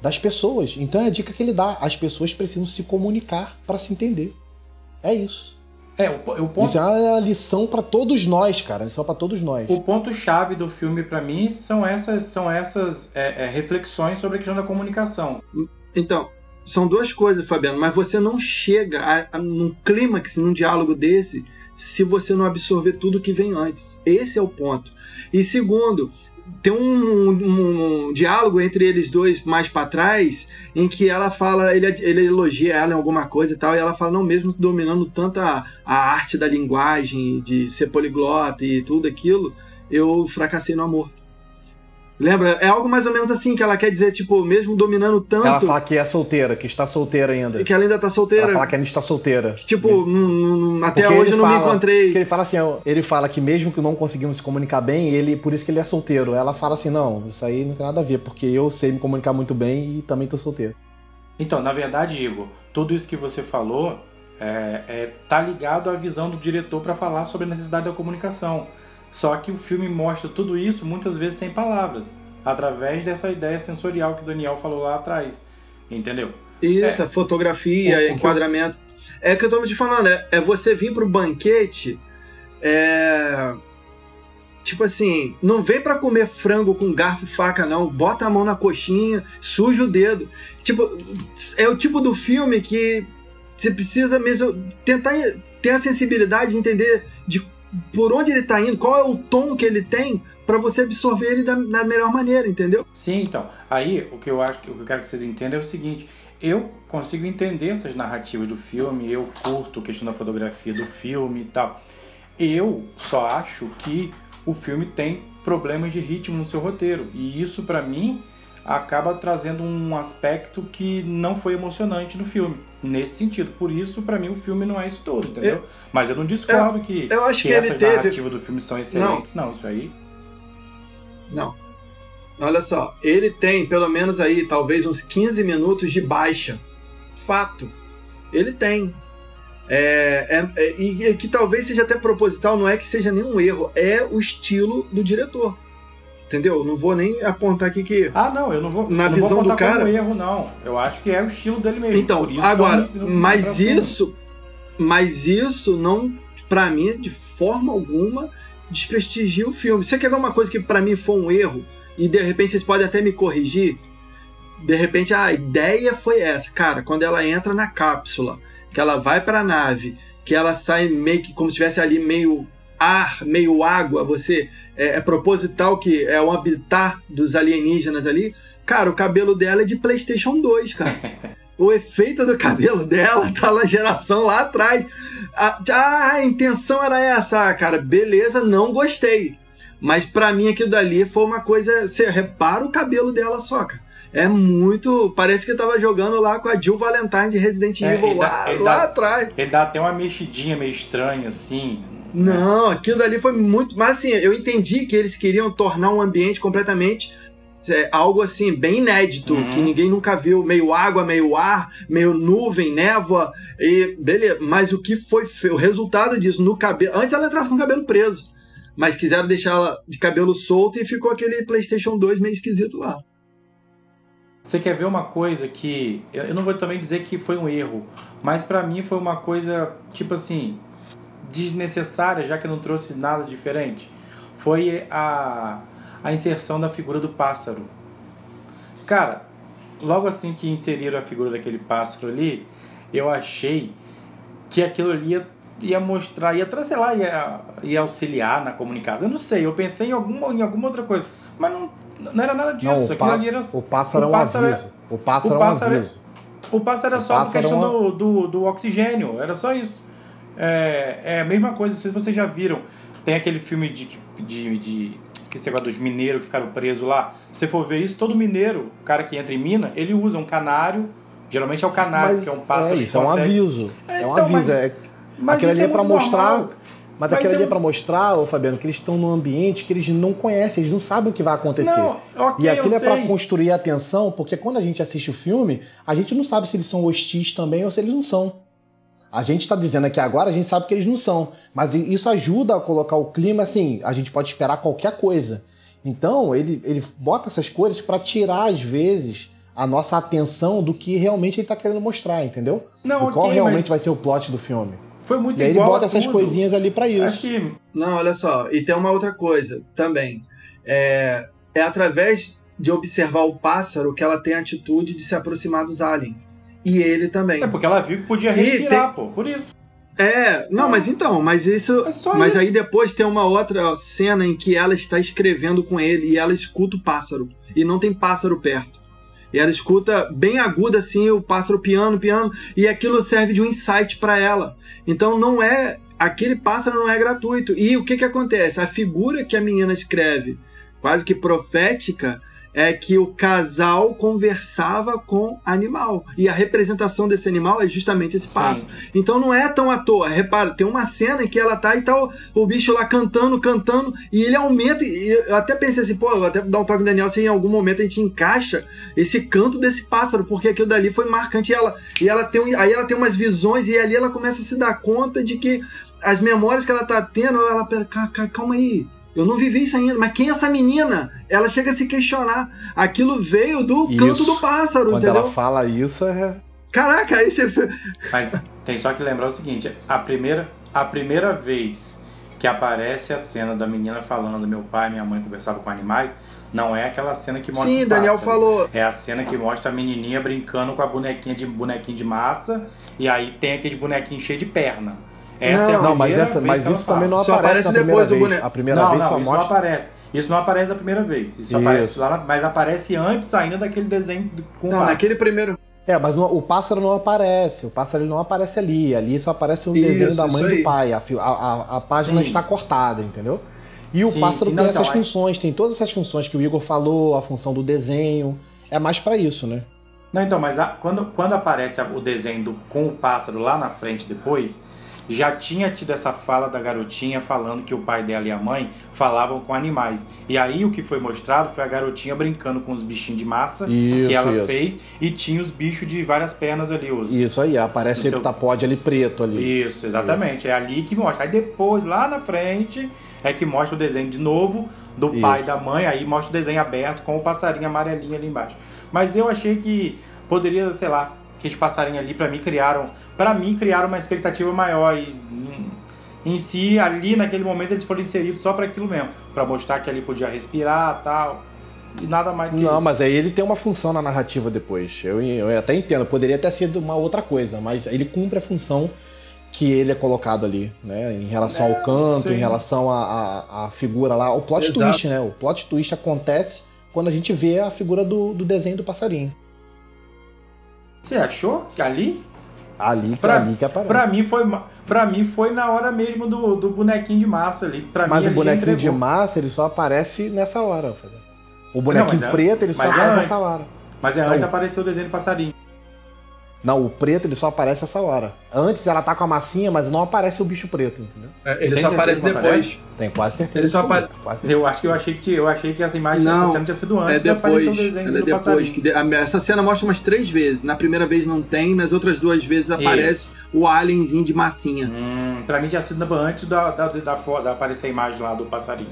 das pessoas. Então é a dica que ele dá: as pessoas precisam se comunicar para se entender. É isso. É, o, o ponto... Isso é uma lição para todos nós, cara. Isso é para todos nós. O ponto chave do filme para mim são essas, são essas é, é, reflexões sobre a questão da comunicação. Então, são duas coisas, Fabiano. Mas você não chega a, a, num clímax, num diálogo desse, se você não absorver tudo que vem antes. Esse é o ponto. E segundo, tem um, um, um, diálogo entre eles dois mais para trás em que ela fala, ele, ele elogia ela em alguma coisa e tal, e ela fala, não, mesmo dominando tanto a, a arte da linguagem, de ser poliglota e tudo aquilo, eu fracassei no amor. Lembra? É algo mais ou menos assim que ela quer dizer, tipo, mesmo dominando tanto. Ela fala que é solteira, que está solteira ainda. Que ela ainda está solteira. Ela fala que ainda está solteira. Que, tipo, até hoje eu não fala, me encontrei. Ele fala assim, ele fala que mesmo que não conseguimos se comunicar bem, ele por isso que ele é solteiro. Ela fala assim, não, isso aí não tem nada a ver, porque eu sei me comunicar muito bem e também estou solteiro. Então, na verdade, Igor, tudo isso que você falou é, é tá ligado à visão do diretor para falar sobre a necessidade da comunicação. Só que o filme mostra tudo isso muitas vezes sem palavras através dessa ideia sensorial que o Daniel falou lá atrás. Entendeu? Isso, é, a fotografia, o, o enquadramento. Eu... É o que eu tô te falando, é, é você vir pro banquete. É. Tipo assim, não vem para comer frango com garfo e faca, não. Bota a mão na coxinha, suja o dedo. Tipo, é o tipo do filme que você precisa mesmo tentar ter a sensibilidade de entender de por onde ele tá indo, qual é o tom que ele tem para você absorver ele da, da, melhor maneira, entendeu? Sim, então. Aí o que eu acho, o que eu quero que vocês entendam é o seguinte: eu consigo entender essas narrativas do filme, eu curto a questão da fotografia do filme e tal. Eu só acho que o filme tem problemas de ritmo no seu roteiro e isso para mim acaba trazendo um aspecto que não foi emocionante no filme. Nesse sentido. Por isso, para mim, o filme não é isso todo, entendeu? Eu, Mas eu não discordo eu, que, eu acho que, que essas teve... narrativas do filme são excelentes. Não. não, isso aí não. Olha só, ele tem pelo menos aí talvez uns 15 minutos de baixa. Fato. Ele tem. É, é, é, e que talvez seja até proposital, não é que seja nenhum erro, é o estilo do diretor. Entendeu? Não vou nem apontar aqui que. Ah, não, eu não vou. Na não visão vou do cara. Como erro, não. Eu acho que é o estilo dele mesmo. Então, isso agora, não, não mas isso. Mas isso não pra mim, de forma alguma, desprestigia o filme. Você quer ver uma coisa que para mim foi um erro? E de repente vocês podem até me corrigir? De repente a ideia foi essa. Cara, quando ela entra na cápsula, que ela vai pra nave, que ela sai meio que como se estivesse ali meio ar, meio água, você é, é, proposital que é o habitat dos alienígenas ali. Cara, o cabelo dela é de PlayStation 2, cara. o efeito do cabelo dela tá na geração lá atrás. A, ah, a intenção era essa, ah, cara. Beleza, não gostei. Mas para mim aquilo dali foi uma coisa. Você repara o cabelo dela só, cara. É muito. Parece que tava jogando lá com a Jill Valentine de Resident é, Evil lá, dá, lá dá, atrás. Ele dá até uma mexidinha meio estranha, assim. Não, aquilo dali foi muito. Mas assim, eu entendi que eles queriam tornar um ambiente completamente. É, algo assim, bem inédito, uhum. que ninguém nunca viu. Meio água, meio ar, meio nuvem, névoa. E beleza. Mas o que foi o resultado disso no cabelo. Antes ela entrasse com o cabelo preso. Mas quiseram deixar ela de cabelo solto e ficou aquele PlayStation 2 meio esquisito lá. Você quer ver uma coisa que eu não vou também dizer que foi um erro, mas para mim foi uma coisa tipo assim desnecessária, já que não trouxe nada diferente. Foi a a inserção da figura do pássaro. Cara, logo assim que inseriram a figura daquele pássaro ali, eu achei que aquilo ali ia, ia mostrar, ia, sei lá, ia, ia auxiliar na comunicação. Eu não sei, eu pensei em alguma, em alguma outra coisa, mas não, não era nada disso. Não, o, pá, era, o pássaro é um aviso. o pássaro, pássaro é um aviso. O pássaro era só a questão é uma... do, do, do, oxigênio, era só isso. É, é a mesma coisa, se vocês já viram, tem aquele filme de, de, de que esse negócio dos mineiros que ficaram presos lá. Se for ver isso, todo mineiro, o cara que entra em mina, ele usa um canário, geralmente é o canário, mas que é um pássaro. É isso, é um aviso. É, é um então, aviso. Mas, é, mas aquilo ali é, é para mostrar. Normal. Mas, mas aquilo ali é para mostrar, ô Fabiano, que eles estão num ambiente que eles não conhecem, eles não sabem o que vai acontecer. Não, okay, e aquilo é para construir a atenção, porque quando a gente assiste o filme, a gente não sabe se eles são hostis também ou se eles não são. A gente está dizendo aqui agora, a gente sabe que eles não são. Mas isso ajuda a colocar o clima assim, a gente pode esperar qualquer coisa. Então, ele, ele bota essas coisas para tirar, às vezes, a nossa atenção do que realmente ele está querendo mostrar, entendeu? Não, do okay, qual realmente vai ser o plot do filme. Foi muito e aí ele bota essas coisinhas ali para isso. Que... Não, olha só. E tem uma outra coisa também. É, é através de observar o pássaro que ela tem a atitude de se aproximar dos aliens. E ele também. É porque ela viu que podia respirar, tem... pô. Por isso. É, não, mas então, mas isso. É mas isso. aí depois tem uma outra cena em que ela está escrevendo com ele e ela escuta o pássaro. E não tem pássaro perto. E ela escuta bem aguda assim o pássaro piano, piano, e aquilo serve de um insight para ela. Então não é. Aquele pássaro não é gratuito. E o que que acontece? A figura que a menina escreve, quase que profética, é que o casal conversava com animal. E a representação desse animal é justamente esse pássaro. Então não é tão à toa. Repara, tem uma cena em que ela tá e tá o, o bicho lá cantando, cantando, e ele aumenta. E eu até pensei assim, pô, vou até dar um toque no Daniel se em algum momento a gente encaixa esse canto desse pássaro, porque aquilo dali foi marcante. E ela, e ela tem, aí ela tem umas visões, e ali ela começa a se dar conta de que as memórias que ela tá tendo, ela, calma aí eu não vivi isso ainda. Mas quem é essa menina? Ela chega a se questionar. Aquilo veio do isso. canto do pássaro, Quando entendeu? ela fala isso, é. Caraca, aí você. Mas tem só que lembrar o seguinte: a primeira, a primeira vez que aparece a cena da menina falando, meu pai e minha mãe conversavam com animais, não é aquela cena que mostra. Sim, Daniel falou. É a cena que mostra a menininha brincando com a bonequinha de bonequinho de massa e aí tem aqueles bonequinhos cheios de perna. Essa não, é a não, mas, essa, mas isso também não só aparece, aparece depois do boneco. A primeira não, vez não, só isso mostra. não aparece. Isso não aparece da primeira vez. Isso, isso. aparece lá, mas aparece antes ainda daquele desenho com não, o naquele primeiro. É, mas no, o pássaro não aparece. O pássaro ele não aparece ali. Ali só aparece um isso, desenho da mãe e do pai. A, a, a página Sim. está cortada, entendeu? E o sim, pássaro sim, tem não, essas então, funções, tem todas essas funções que o Igor falou, a função do desenho. É mais para isso, né? Não, então, mas a, quando, quando aparece o desenho do, com o pássaro lá na frente depois, já tinha tido essa fala da garotinha falando que o pai dela e a mãe falavam com animais. E aí o que foi mostrado foi a garotinha brincando com os bichinhos de massa isso, que ela isso. fez e tinha os bichos de várias pernas ali. Os, isso aí, aparece o heptapode seu... ali preto ali. Isso, exatamente. Isso. É ali que mostra. Aí depois, lá na frente, é que mostra o desenho de novo do pai e da mãe, aí mostra o desenho aberto com o passarinho amarelinho ali embaixo. Mas eu achei que poderia, sei lá, aqueles passarinhos ali para mim criaram, para mim criaram uma expectativa maior e em si, ali naquele momento, eles foram inseridos só para aquilo mesmo, para mostrar que ali podia respirar tal. E nada mais que Não, isso. mas aí ele tem uma função na narrativa depois. Eu, eu até entendo, poderia ter sido uma outra coisa, mas ele cumpre a função que ele é colocado ali, né? Em relação É, ao canto, sim. em relação à figura lá. O plot Exato. twist, né? O plot twist acontece quando a gente vê a figura do, do desenho do passarinho. Você achou que ali? Ali, Pra- ali que aparece. Pra mim foi para mim foi na hora mesmo do, do bonequinho de massa ali. Pra Mas mim, o bonequinho de massa, ele só aparece nessa hora. O bonequinho mas é- preto, ele só é aparece antes. nessa hora. Mas é Não. antes apareceu o desenho do passarinho. Não, o preto ele só aparece essa hora. Antes ela tá com a massinha, mas não aparece o bicho preto, entendeu? É, Tem Ele só aparece depois. aparece? Tem quase certeza. Ele só apare- certeza. Eu acho que eu achei que tinha- eu achei que essa imagem Não, cena tinha sido É antes de depois. aparecer o desenho é do depois. passarinho. Que de- a- essa cena mostra umas três vezes. Na primeira vez não tem, nas outras duas vezes aparece o alienzinho de massinha. Hum, pra mim tinha sido antes da, da, da, fo- da aparecer a imagem lá do passarinho.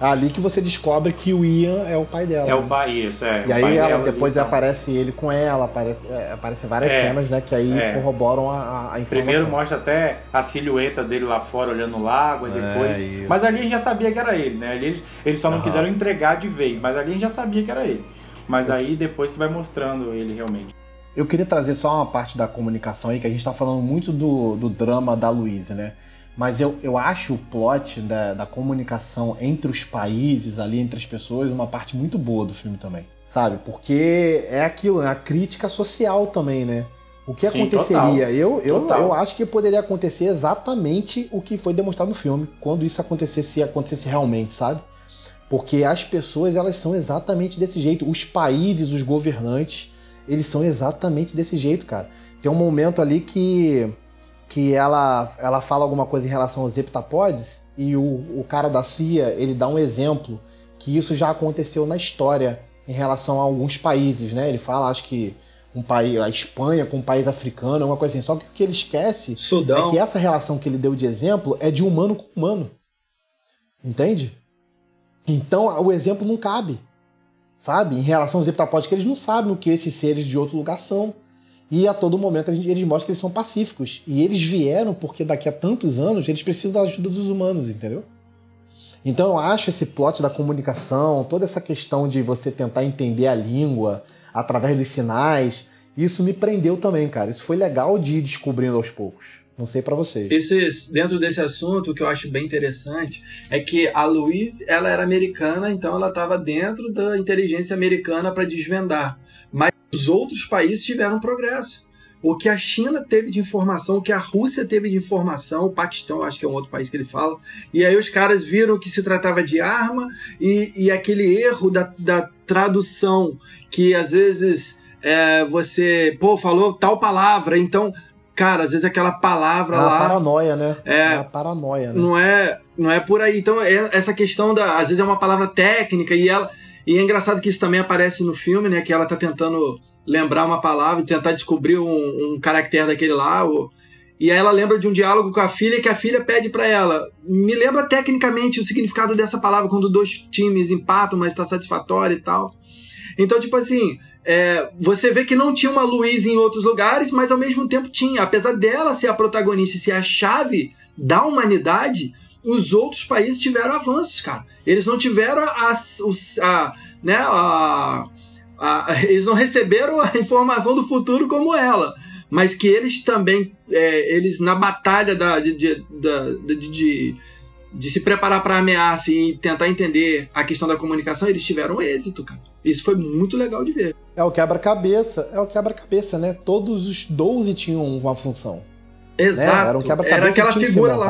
Ali que você descobre que o Ian é o pai dela. É o né? pai, isso, é. E aí ela, depois então. aparece ele com ela, aparece, é, aparecem várias É, cenas, né? Que aí é. corroboram a, a- informação. Primeiro mostra até a silhueta dele lá fora olhando o lago, e É, depois. isso. Mas ali a gente já sabia que era ele, né? Ali eles, eles só não Aham. quiseram entregar de vez, mas ali a gente já sabia que era ele. Mas aí depois que vai mostrando ele realmente. Eu queria trazer só uma parte da comunicação aí, que a gente tá falando muito do, do drama da Louise, né? Mas eu, eu acho o plot da, da comunicação entre os países, ali entre as pessoas, uma parte muito boa do filme também. Sabe? Porque é aquilo, né? A crítica social também, né? O que Sim, aconteceria? Eu, eu, Total. eu acho que poderia acontecer exatamente o que foi demonstrado no filme, quando isso acontecesse, acontecesse realmente, sabe? Porque as pessoas, elas são exatamente desse jeito. Os países, os governantes, eles são exatamente desse jeito, cara. Tem um momento ali que que ela, ela fala alguma coisa em relação aos heptapods e o, o cara da CIA, ele dá um exemplo que isso já aconteceu na história em relação a alguns países, né? Ele fala, acho que um país, a Espanha com um país africano, alguma coisa assim. Só que o que ele esquece Sudão. é que essa relação que ele deu de exemplo é de humano com humano. Entende? Então o exemplo não cabe. Sabe? Em relação aos heptapods, que eles não sabem o que esses seres de outro lugar são. E a todo momento eles mostram que eles são pacíficos. E eles vieram porque daqui a tantos anos eles precisam da ajuda dos humanos, entendeu? Então eu acho esse plot da comunicação, toda essa questão de você tentar entender a língua através dos sinais, isso me prendeu também, cara. Isso foi legal de ir descobrindo aos poucos. Não sei pra vocês. Dentro desse assunto, o que eu acho bem interessante é que a Louise, ela era americana, então ela estava dentro da inteligência americana para desvendar. Os outros países tiveram progresso. O que a China teve de informação, o que a Rússia teve de informação, o Paquistão, acho que é um outro país que ele fala, e aí os caras viram que se tratava de arma e, e aquele erro da, da tradução, que às vezes é, você, pô, falou tal palavra, então, cara, às vezes aquela palavra É lá. paranoia, né? É. uma paranoia, né? Não é, não é por aí. Então, é essa questão da. Às vezes é uma palavra técnica e ela. E é engraçado que isso também aparece no filme, né? Que ela tá tentando lembrar uma palavra, tentar descobrir um, um caractere daquele lá. ou- e aí ela lembra de um diálogo com a filha que a filha pede para ela. Me lembra tecnicamente o significado dessa palavra quando dois times empatam, mas tá satisfatório e tal. Então, tipo assim, é, você vê que não tinha uma Luísa em outros lugares, mas ao mesmo tempo tinha. Apesar dela ser a protagonista e ser a chave da humanidade, os outros países tiveram avanços, cara. Eles não tiveram a, os- a, né, a, a- eles não receberam a informação do futuro como ela, mas que eles também, é, eles na batalha da, de, de, de, de- de se preparar para ameaça e tentar entender a questão da comunicação, eles tiveram êxito, cara. Isso foi muito legal de ver. É o quebra-cabeça, é o quebra-cabeça, né? Todos os 12 tinham uma função. né? Exato. Era um Era aquela figura lá.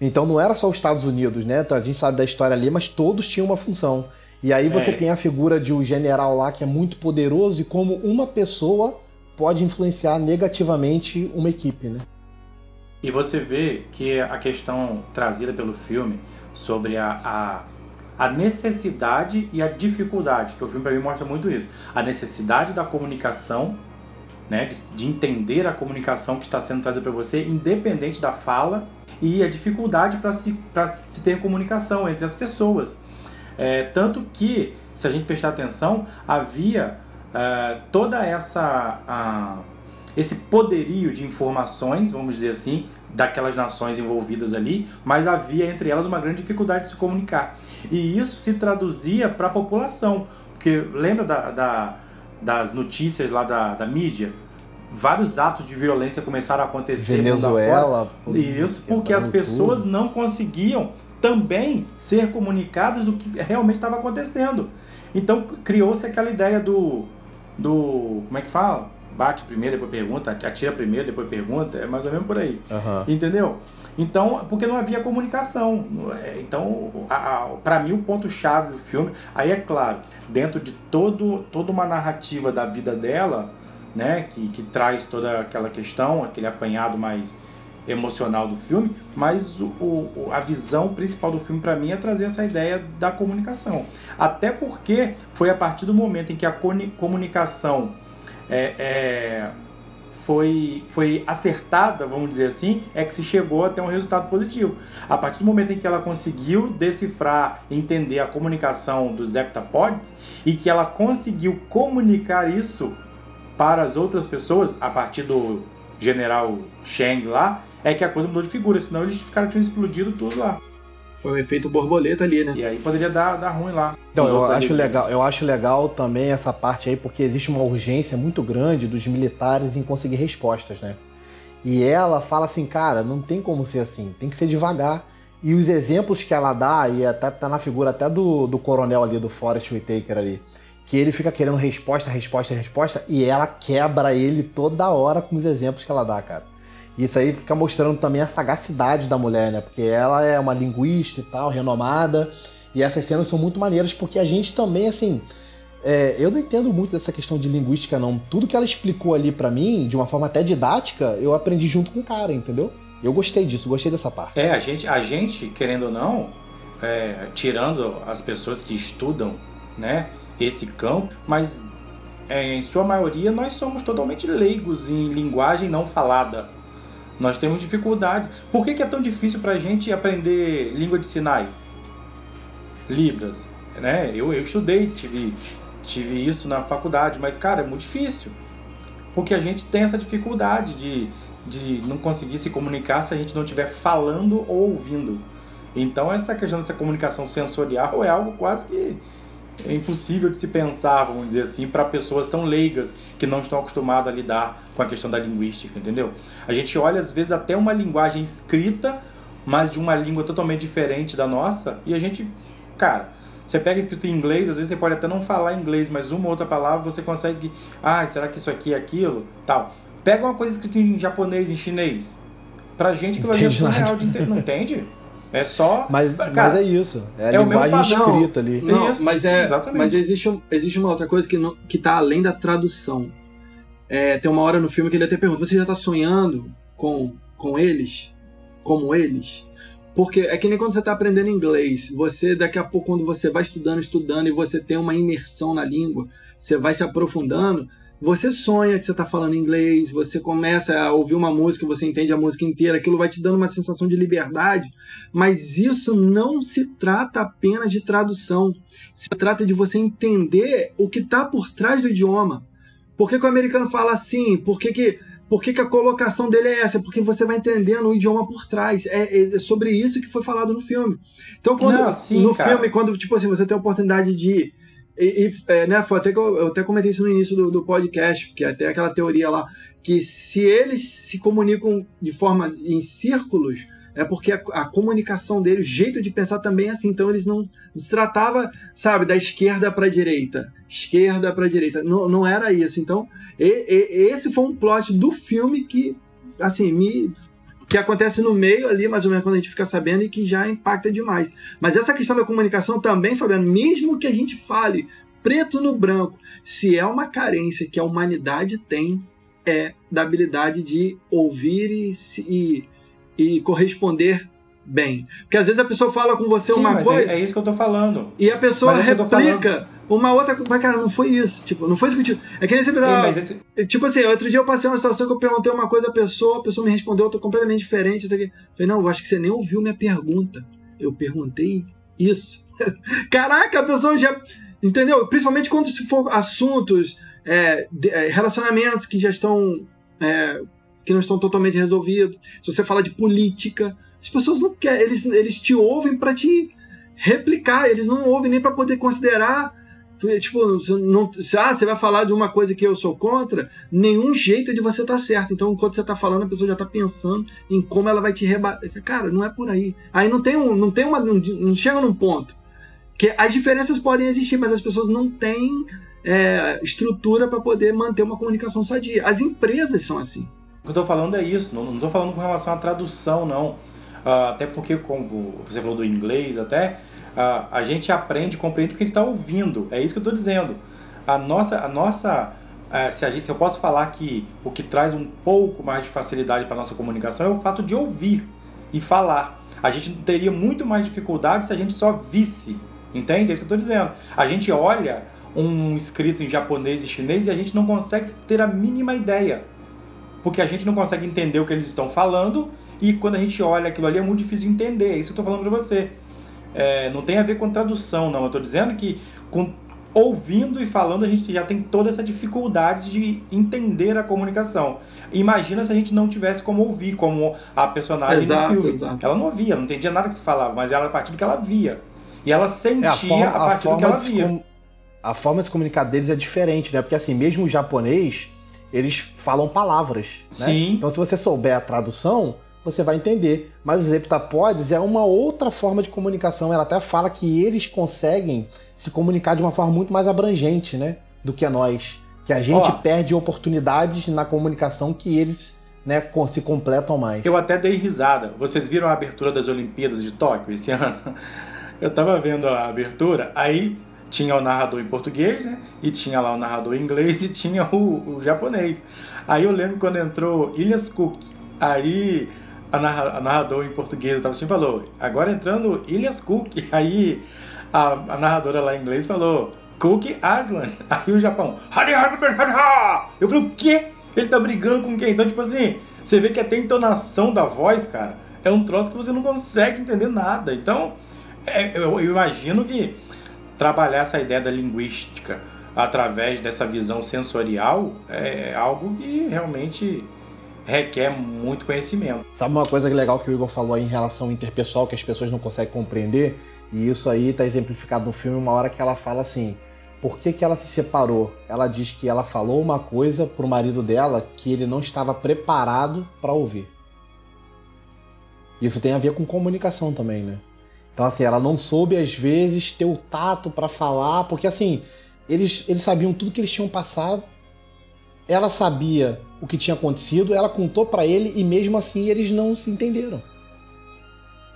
Então não era só os Estados Unidos, né? A gente sabe da história ali, mas todos tinham uma função. E aí você É. tem a figura de um general lá que é muito poderoso e como uma pessoa pode influenciar negativamente uma equipe, né? E você vê que a questão trazida pelo filme sobre a, a, a necessidade e a dificuldade, que o filme para mim mostra muito isso. A necessidade da comunicação, né, de, de entender a comunicação que está sendo trazida para você, independente da fala, e a dificuldade para se, se ter comunicação entre as pessoas. É, tanto que, se a gente prestar atenção, havia é, toda essa. a- esse poderio de informações, vamos dizer assim, daquelas nações envolvidas ali, mas havia entre elas uma grande dificuldade de se comunicar. E isso se traduzia para a população. Porque lembra da, da, das notícias lá da, da mídia? Vários atos de violência começaram a acontecer. Venezuela. Isso, porque as pessoas tudo. não conseguiam também ser comunicadas do que realmente estava acontecendo. Então criou-se aquela ideia do, do. Como é que fala? bate primeiro, depois pergunta, atira primeiro, depois pergunta, é mais ou menos por aí. Uhum. Entendeu? Então, porque não havia comunicação. É, então, para mim, o ponto-chave do filme, aí é claro, dentro de todo, toda uma narrativa da vida dela, né, que, que traz toda aquela questão, aquele apanhado mais emocional do filme, mas o, o, a visão principal do filme para mim é trazer essa ideia da comunicação. Até porque foi a partir do momento em que a comunicação é, é, foi, foi acertada, vamos dizer assim, é que se chegou a ter um resultado positivo. A partir do momento em que ela conseguiu decifrar, entender a comunicação dos heptapods e que ela conseguiu comunicar isso para as outras pessoas, a partir do general Shang lá, é que a coisa mudou de figura, senão eles os caras tinham explodido tudo lá. Foi um efeito borboleta ali, né? E aí poderia dar, dar ruim lá. Então, eu acho, legal, eu acho legal também essa parte aí, porque existe uma urgência muito grande dos militares em conseguir respostas, né? E ela fala assim, cara, não tem como ser assim, tem que ser devagar. E os exemplos que ela dá, e até tá na figura até do, do coronel ali, do Forrest Whitaker ali, que ele fica querendo resposta, resposta, resposta, e ela quebra ele toda hora com os exemplos que ela dá, cara. Isso aí fica mostrando também a sagacidade da mulher, né? Porque ela é uma linguista e tal, renomada. E essas cenas são muito maneiras porque a gente também, assim. É, eu não entendo muito dessa questão de linguística, não. Tudo que ela explicou ali para mim, de uma forma até didática, eu aprendi junto com o cara, entendeu? Eu gostei disso, gostei dessa parte. É, a gente, a gente querendo ou não, é, tirando as pessoas que estudam, né, esse campo, mas é, em sua maioria nós somos totalmente leigos em linguagem não falada. Nós temos dificuldades. Por que, que é tão difícil para a gente aprender língua de sinais? Libras. Né? Eu, eu estudei, tive, tive isso na faculdade, mas, cara, é muito difícil. Porque a gente tem essa dificuldade de, de não conseguir se comunicar se a gente não estiver falando ou ouvindo. Então, essa questão dessa comunicação sensorial é algo quase que é impossível de se pensar, vamos dizer assim, para pessoas tão leigas que não estão acostumadas a lidar com a questão da linguística, entendeu? A gente olha às vezes até uma linguagem escrita, mas de uma língua totalmente diferente da nossa, e a gente, cara, você pega escrito em inglês, às vezes você pode até não falar inglês, mas uma outra palavra você consegue, ah, será que isso aqui é aquilo? Tal. Pega uma coisa escrita em japonês, em chinês. Pra gente aquilo ali é surreal de entender, não entende? É só. Mas, cara, mas é isso. É a é linguagem escrita ali. Não, isso, mas é. Exatamente. Mas existe, existe uma outra coisa que, não, que tá além da tradução. É, tem uma hora no filme que ele até pergunta: você já tá sonhando com, com eles? Como eles? Porque é que nem quando você está aprendendo inglês, você daqui a pouco, quando você vai estudando, estudando e você tem uma imersão na língua, você vai se aprofundando, você sonha que você está falando inglês, você começa a ouvir uma música, você entende a música inteira, aquilo vai te dando uma sensação de liberdade, mas isso não se trata apenas de tradução, se trata de você entender o que está por trás do idioma. Por que, que, o americano fala assim? Por que, que, por que, que a colocação dele é essa? Porque você vai entendendo o idioma por trás. É, é sobre isso que foi falado no filme. Então, quando não, sim, no cara. filme, quando tipo assim, você tem a oportunidade de e, e é, né, foi até que eu, eu, até comentei isso no início do, do podcast, que até aquela teoria lá, que se eles se comunicam de forma em círculos, é porque a, a comunicação deles, o jeito de pensar também é assim. Então eles não, não se tratava, sabe, da esquerda para direita, esquerda para direita. Não, não era isso. Então e, e, esse foi um plot do filme que, assim, me que acontece no meio ali, mais ou menos, quando a gente fica sabendo e que já impacta demais. Mas essa questão da comunicação também, Fabiano, mesmo que a gente fale preto no branco, se é uma carência que a humanidade tem, é da habilidade de ouvir e, e, e corresponder bem. Porque às vezes a pessoa fala com você Sim, uma coisa. É, é, isso que eu tô falando. E a pessoa é replica uma outra. Mas, cara, não foi isso. Tipo, não foi discutido. É que nem sempre. Esse... Tipo assim, outro dia eu passei uma situação que eu perguntei uma coisa à pessoa, a pessoa me respondeu outra completamente diferente. Eu falei, não, eu acho que você nem ouviu minha pergunta. Eu perguntei isso. Caraca, a pessoa já. Entendeu? Principalmente quando se for assuntos, é, de, é, relacionamentos que já estão. É, que não estão totalmente resolvidos. Se você fala de política, as pessoas não querem, eles, eles te ouvem para te replicar, eles não ouvem nem para poder considerar. Tipo, não, ah, você vai falar de uma coisa que eu sou contra, nenhum jeito de você estar tá certo. Então, enquanto você está falando, a pessoa já está pensando em como ela vai te rebater. Cara, não é por aí. Aí não tem, um, não tem uma. Não chega num ponto. Que as diferenças podem existir, mas as pessoas não têm é, estrutura para poder manter uma comunicação sadia. As empresas são assim. O que eu estou falando é isso, não estou falando com relação à tradução, não. Uh, até porque, como você falou do inglês, até uh, a gente aprende, compreende o que a gente está ouvindo. É isso que eu estou dizendo. A nossa, a nossa uh, se, a gente, se eu posso falar que o que traz um pouco mais de facilidade para nossa comunicação é o fato de ouvir e falar. A gente teria muito mais dificuldade se a gente só visse, entende? É isso que eu estou dizendo. A gente olha um escrito em japonês e chinês e a gente não consegue ter a mínima ideia. Porque a gente não consegue entender o que eles estão falando e quando a gente olha aquilo ali é muito difícil de entender. É isso que eu estou falando para você. É, não tem a ver com tradução, não. Eu estou dizendo que com, ouvindo e falando a gente já tem toda essa dificuldade de entender a comunicação. Imagina se a gente não tivesse como ouvir, como a personagem exato, do filme. Exato. Ela não ouvia, não entendia nada que se falava, mas era a partir do que ela via. E ela sentia é, a, forma, a, partir a do que ela via a forma de se comunicar deles é diferente, né? Porque assim, mesmo o japonês, eles falam palavras, né? Sim. Então se você souber a tradução, você vai entender. Mas os heptapodes é uma outra forma de comunicação. Ela até fala que eles conseguem se comunicar de uma forma muito mais abrangente, né? Do que a nós. Que a gente Ó, perde oportunidades na comunicação que eles né, se completam mais. Eu até dei risada. Vocês viram a abertura das Olimpíadas de Tóquio esse ano? Eu tava vendo a abertura, aí tinha o narrador em português, né? E tinha lá o narrador em inglês e tinha o, o japonês. Aí eu lembro quando entrou Ilias Cook, aí a, narra, a narrador em português estava assim falou, agora entrando Ilias Cook, aí a, a narradora lá em inglês falou Cook Island, aí o Japão, eu falei, o quê? Ele tá brigando com quem? Então, tipo assim, você vê que até a entonação da voz, cara, é um troço que você não consegue entender nada. Então, é, eu, eu imagino que trabalhar essa ideia da linguística através dessa visão sensorial é algo que realmente requer muito conhecimento. Sabe uma coisa legal que o Igor falou aí em relação ao interpessoal que as pessoas não conseguem compreender? E isso aí está exemplificado no filme uma hora que ela fala assim: por que, que ela se separou? Ela diz que ela falou uma coisa pro marido dela que ele não estava preparado para ouvir. Isso tem a ver com comunicação também, né? Então, assim, ela não soube, às vezes, ter o tato para falar, porque, assim, eles, eles sabiam tudo que eles tinham passado, ela sabia o que tinha acontecido, ela contou para ele e, mesmo assim, eles não se entenderam.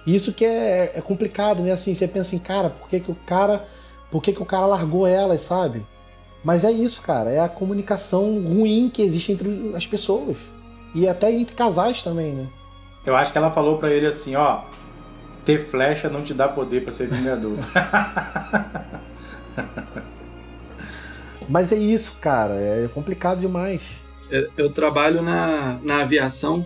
Isso que é, é complicado, né? Assim, você pensa em, cara, por que, que o cara. Por que, que o cara largou elas, sabe? Mas é isso, cara. É a comunicação ruim que existe entre as pessoas. E até entre casais também, né? Eu acho que ela falou para ele assim, ó, ter flecha não te dá poder para ser vingador. Mas é isso, cara. É complicado demais. Eu, eu, trabalho na, na aviação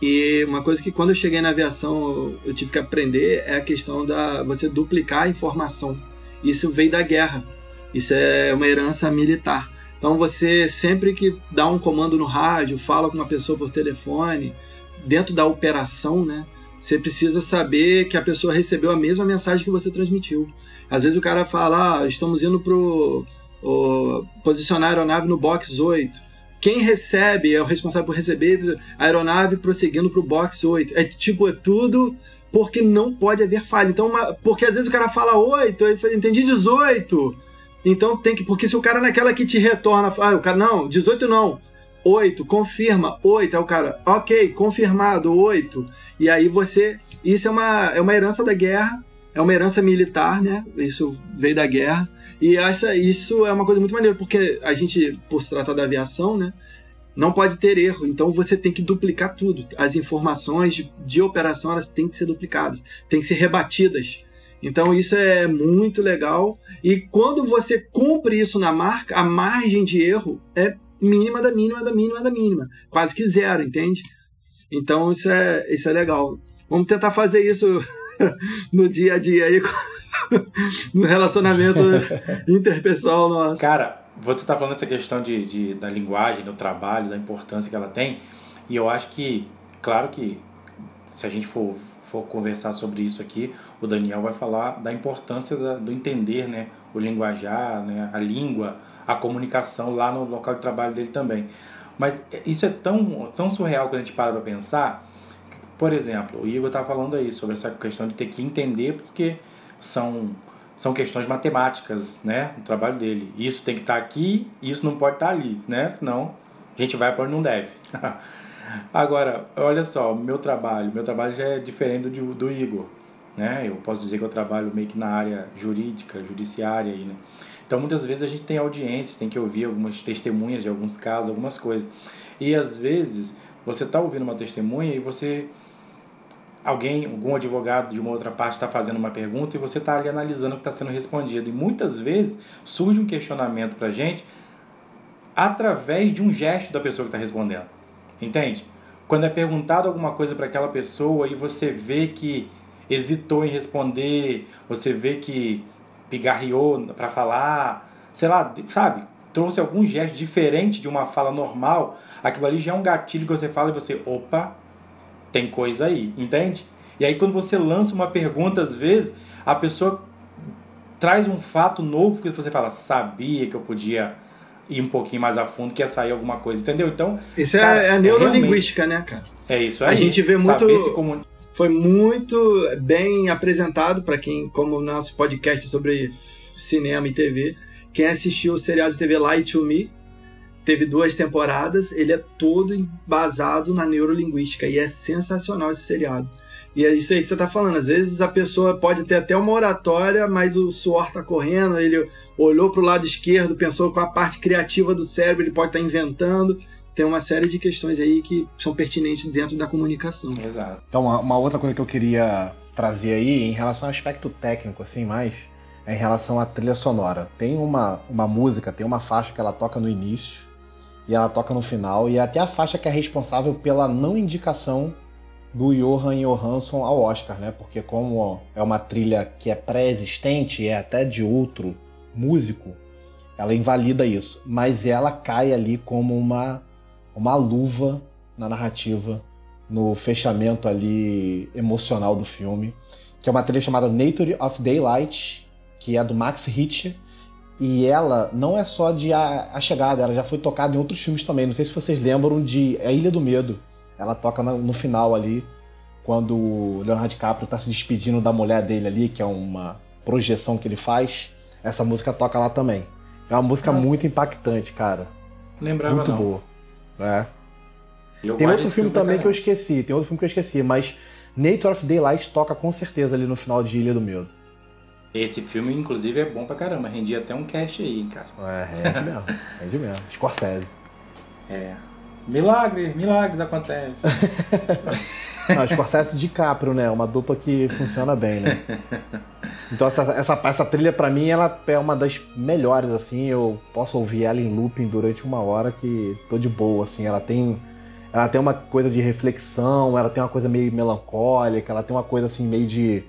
e uma coisa que quando eu cheguei na aviação eu, tive que aprender é a questão da você duplicar a informação. Isso veio da guerra. Isso é uma herança militar. Então você sempre que dá um comando no rádio, fala com uma pessoa por telefone, dentro da operação, né? você precisa saber que a pessoa recebeu a mesma mensagem que você transmitiu. Às vezes o cara fala, ah, estamos indo pro o, posicionar a aeronave no box 8. Quem recebe é o responsável por receber a aeronave prosseguindo pro box 8. É tipo, é tudo porque não pode haver falha. Então, uma, porque às vezes o cara fala 8, ele fala, entendi 18. Então tem que. Porque se o cara naquela que te retorna, ah, o cara, não, 18 não. 8, confirma, 8. Aí o cara, ok, confirmado, 8. E aí você. Isso é uma, é uma herança da guerra, é uma herança militar, né? Isso veio da guerra. E essa, isso é uma coisa muito maneira, porque a gente, por se tratar da aviação, né? Não pode ter erro, então você tem que duplicar tudo. As informações de, de operação elas têm que ser duplicadas, têm que ser rebatidas. Então isso é muito legal. E quando você cumpre isso na marca, a margem de erro é mínima da mínima da mínima da mínima. Quase que zero, entende? Então isso é, isso é legal. Vamos tentar fazer isso no dia a dia aí, no relacionamento interpessoal nosso. Cara, você está falando essa questão de, de, da linguagem, do trabalho, da importância que ela tem. E eu acho que, claro que se a gente for, for conversar sobre isso aqui, o Daniel vai falar da importância da, do entender né, o linguajar, né, a língua, a comunicação lá no local de trabalho dele também. Mas isso é tão, tão surreal quando a gente para para pensar. Por exemplo, o Igor estava falando aí sobre essa questão de ter que entender porque são, são questões matemáticas, né? No trabalho dele. Isso tem que estar tá aqui, isso não pode estar tá ali, né? Senão a gente vai para onde não deve. Agora, olha só, meu trabalho, meu trabalho já é diferente do, do Igor, né? Eu posso dizer que eu trabalho meio que na área jurídica, judiciária aí, né? Então, muitas vezes a gente tem audiências, tem que ouvir algumas testemunhas de alguns casos, algumas coisas. E às vezes você está ouvindo uma testemunha e você alguém, algum advogado de uma outra parte está fazendo uma pergunta e você está ali analisando o que está sendo respondido. E muitas vezes surge um questionamento para a gente através de um gesto da pessoa que está respondendo. Entende? Quando é perguntado alguma coisa para aquela pessoa e você vê que hesitou em responder, você vê que pigarreou para falar, sei lá, sabe? Trouxe algum gesto diferente de uma fala normal, aquilo ali já é um gatilho que você fala e você, opa, tem coisa aí, entende? E aí quando você lança uma pergunta, às vezes, a pessoa traz um fato novo que você fala, sabia que eu podia ir um pouquinho mais a fundo, que ia sair alguma coisa, entendeu? Então. Isso é cara, é a neurolinguística, né, cara? É isso aí. A gente vê muito. Foi muito bem apresentado para quem, como o nosso podcast sobre cinema e TV, quem assistiu o seriado de TV Light to Me, teve duas temporadas, ele é todo embasado na neurolinguística e é sensacional esse seriado. E é isso aí que você está falando. Às vezes a pessoa pode ter até uma oratória, mas o suor está correndo, ele olhou para o lado esquerdo, pensou com a parte criativa do cérebro, ele pode estar tá inventando. Tem uma série de questões aí que são pertinentes dentro da comunicação. Exato. Então, uma, uma outra coisa que eu queria trazer aí, em relação ao aspecto técnico, assim, mais, é em relação à trilha sonora. Tem uma, uma música, tem uma faixa que ela toca no início e ela toca no final, e é até a faixa que é responsável pela não indicação do Johan Johansson ao Oscar, né? Porque como é uma trilha que é pré-existente, é até de outro músico, ela invalida isso. Mas ela cai ali como uma, uma luva na narrativa, no fechamento ali emocional do filme, que é uma trilha chamada Nature of Daylight, que é do Max Richter, e ela não é só de a, a, Chegada, ela já foi tocada em outros filmes também. Não sei se vocês lembram de A Ilha do Medo. Ela toca no, no final ali, quando o Leonardo DiCaprio está se despedindo da mulher dele ali, que é uma projeção que ele faz. Essa música toca lá também. É uma música ah. muito impactante, cara. Lembrava Muito não. boa. É. tem outro filme também que eu esqueci, tem outro filme que eu esqueci, mas Nature of Daylight toca com certeza ali no final de Ilha do Medo. Esse filme, inclusive, é bom pra caramba. Rendia até um cast aí, cara. É, rende mesmo. rende mesmo. Scorsese. É. Milagres, milagres acontecem. Não, Scorsese e DiCaprio, né? Uma dupla que funciona bem, né? Então essa, essa, essa trilha para mim ela é uma das melhores, assim. Eu posso ouvir ela em looping durante uma hora que tô de boa, assim. Ela tem, ela tem uma coisa de reflexão, ela tem uma coisa meio melancólica, ela tem uma coisa assim meio de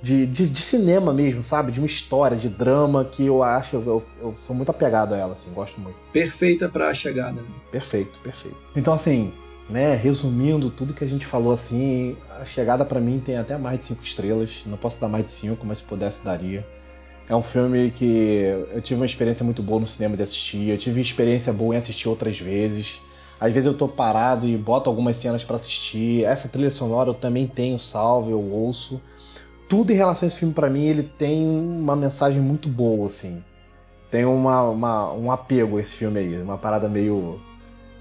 de, de, de, cinema mesmo, sabe? De uma história, de drama que eu acho, eu, eu, eu sou muito apegado a ela, assim, gosto muito. Perfeita para a chegada. Né? Perfeito, perfeito. Então, assim, né, resumindo tudo que a gente falou, assim, a chegada para mim tem até mais de cinco estrelas. Não posso dar mais de cinco, mas se pudesse, daria. É um filme que eu tive uma experiência muito boa no cinema de assistir, eu tive experiência boa em assistir outras vezes. Às vezes eu tô parado e boto algumas cenas para assistir. Essa trilha sonora eu também tenho salve, eu ouço tudo em relação a esse filme, para mim, ele tem uma mensagem muito boa, assim. Tem uma, uma, um apego a esse filme aí, uma parada meio,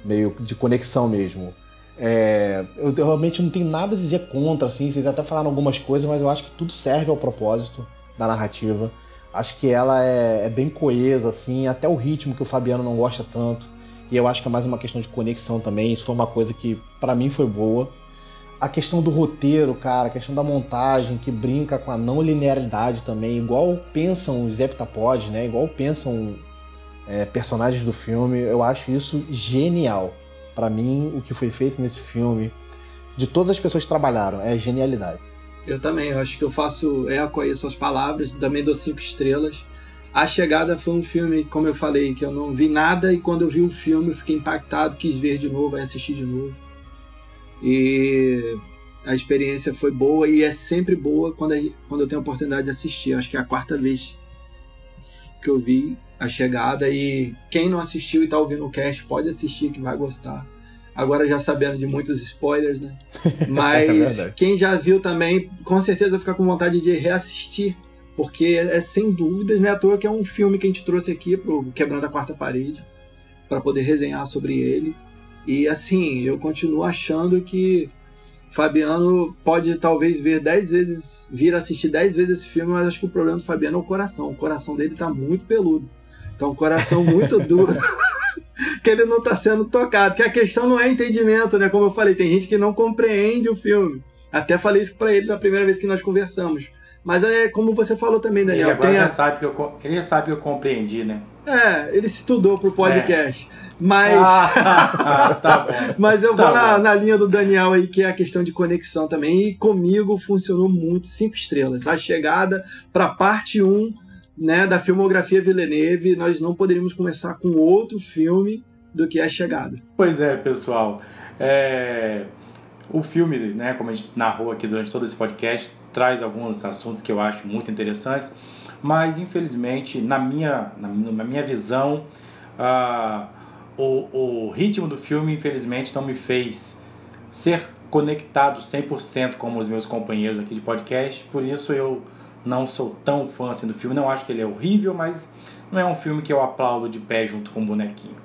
meio de conexão mesmo. É, eu, eu, realmente não tenho nada a dizer contra, assim, vocês até falaram algumas coisas, mas eu acho que tudo serve ao propósito da narrativa. Acho que ela é, é bem coesa, assim, até o ritmo que o Fabiano não gosta tanto. E eu acho que é mais uma questão de conexão também. Isso foi uma coisa que para mim foi boa a questão do roteiro, cara, a questão da montagem, que brinca com a não linearidade também, igual pensam os heptapods, né? Igual pensam é, personagens do filme. Eu acho isso genial. Para mim, o que foi feito nesse filme, de todas as pessoas que trabalharam, é genialidade. Eu também, eu acho que eu faço eco aí suas palavras, também dou cinco estrelas. A Chegada foi um filme, como eu falei, que eu não vi nada e quando eu vi o filme eu fiquei impactado, quis ver de novo, assistir de novo. E a experiência foi boa e é sempre boa quando, quando eu tenho a oportunidade de assistir. Acho que é a quarta vez que eu vi a chegada e quem não assistiu e está ouvindo o cast pode assistir que vai gostar. Agora já sabendo de muitos spoilers, né? Mas é quem já viu também, com certeza fica com vontade de reassistir, porque é, é sem dúvidas, né? À toa que é um filme que a gente trouxe aqui pro Quebrando a Quarta Parede para poder resenhar sobre ele. E assim, eu continuo achando que Fabiano pode talvez ver dez vezes, vir assistir dez vezes esse filme, mas acho que o problema do Fabiano é o coração. O coração dele tá muito peludo. Então, um coração muito duro. que ele não tá sendo tocado. Que a questão não é entendimento, né? Como eu falei, tem gente que não compreende o filme. Até falei isso para ele na primeira vez que nós conversamos. Mas é como você falou também, Daniel. Ele agora já a... sabe que eu, ele já sabe que eu compreendi, né? É, ele estudou pro podcast. É. Mas. Ah, tá. Mas eu tá vou na, na, linha do Daniel aí, que é a questão de conexão também. E comigo funcionou muito, cinco estrelas. A chegada para parte 1 um, né, da filmografia Villeneuve, nós não poderíamos começar com outro filme do que A Chegada. Pois é, pessoal. É... O filme, né, como a gente narrou aqui durante todo esse podcast, traz alguns assuntos que eu acho muito interessantes, mas infelizmente, na minha, na, na minha visão, uh, o, o ritmo do filme, infelizmente, não me fez ser conectado 100% como os meus companheiros aqui de podcast, por isso eu não sou tão fã assim do filme, não acho que ele é horrível, mas não é um filme que eu aplaudo de pé junto com o bonequinho.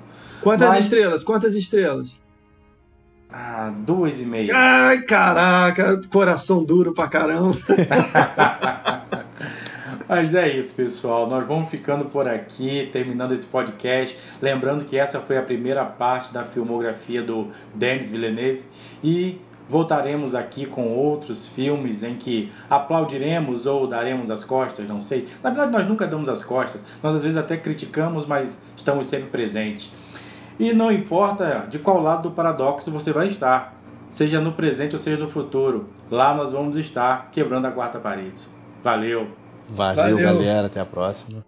Quantas mas... estrelas? Quantas estrelas? Ah, duas e meia. Ai, caraca, coração duro pra caramba. Mas é isso, pessoal. Nós vamos ficando por aqui, terminando esse podcast. Lembrando que essa foi a primeira parte da filmografia do Denis Villeneuve e voltaremos aqui com outros filmes em que aplaudiremos ou daremos as costas, não sei. Na verdade, nós nunca damos as costas. Nós às vezes até criticamos, mas estamos sempre presentes. E não importa de qual lado do paradoxo você vai estar, seja no presente ou seja no futuro, lá nós vamos estar quebrando a quarta parede. Valeu! Valeu, Valeu. galera. Até a próxima.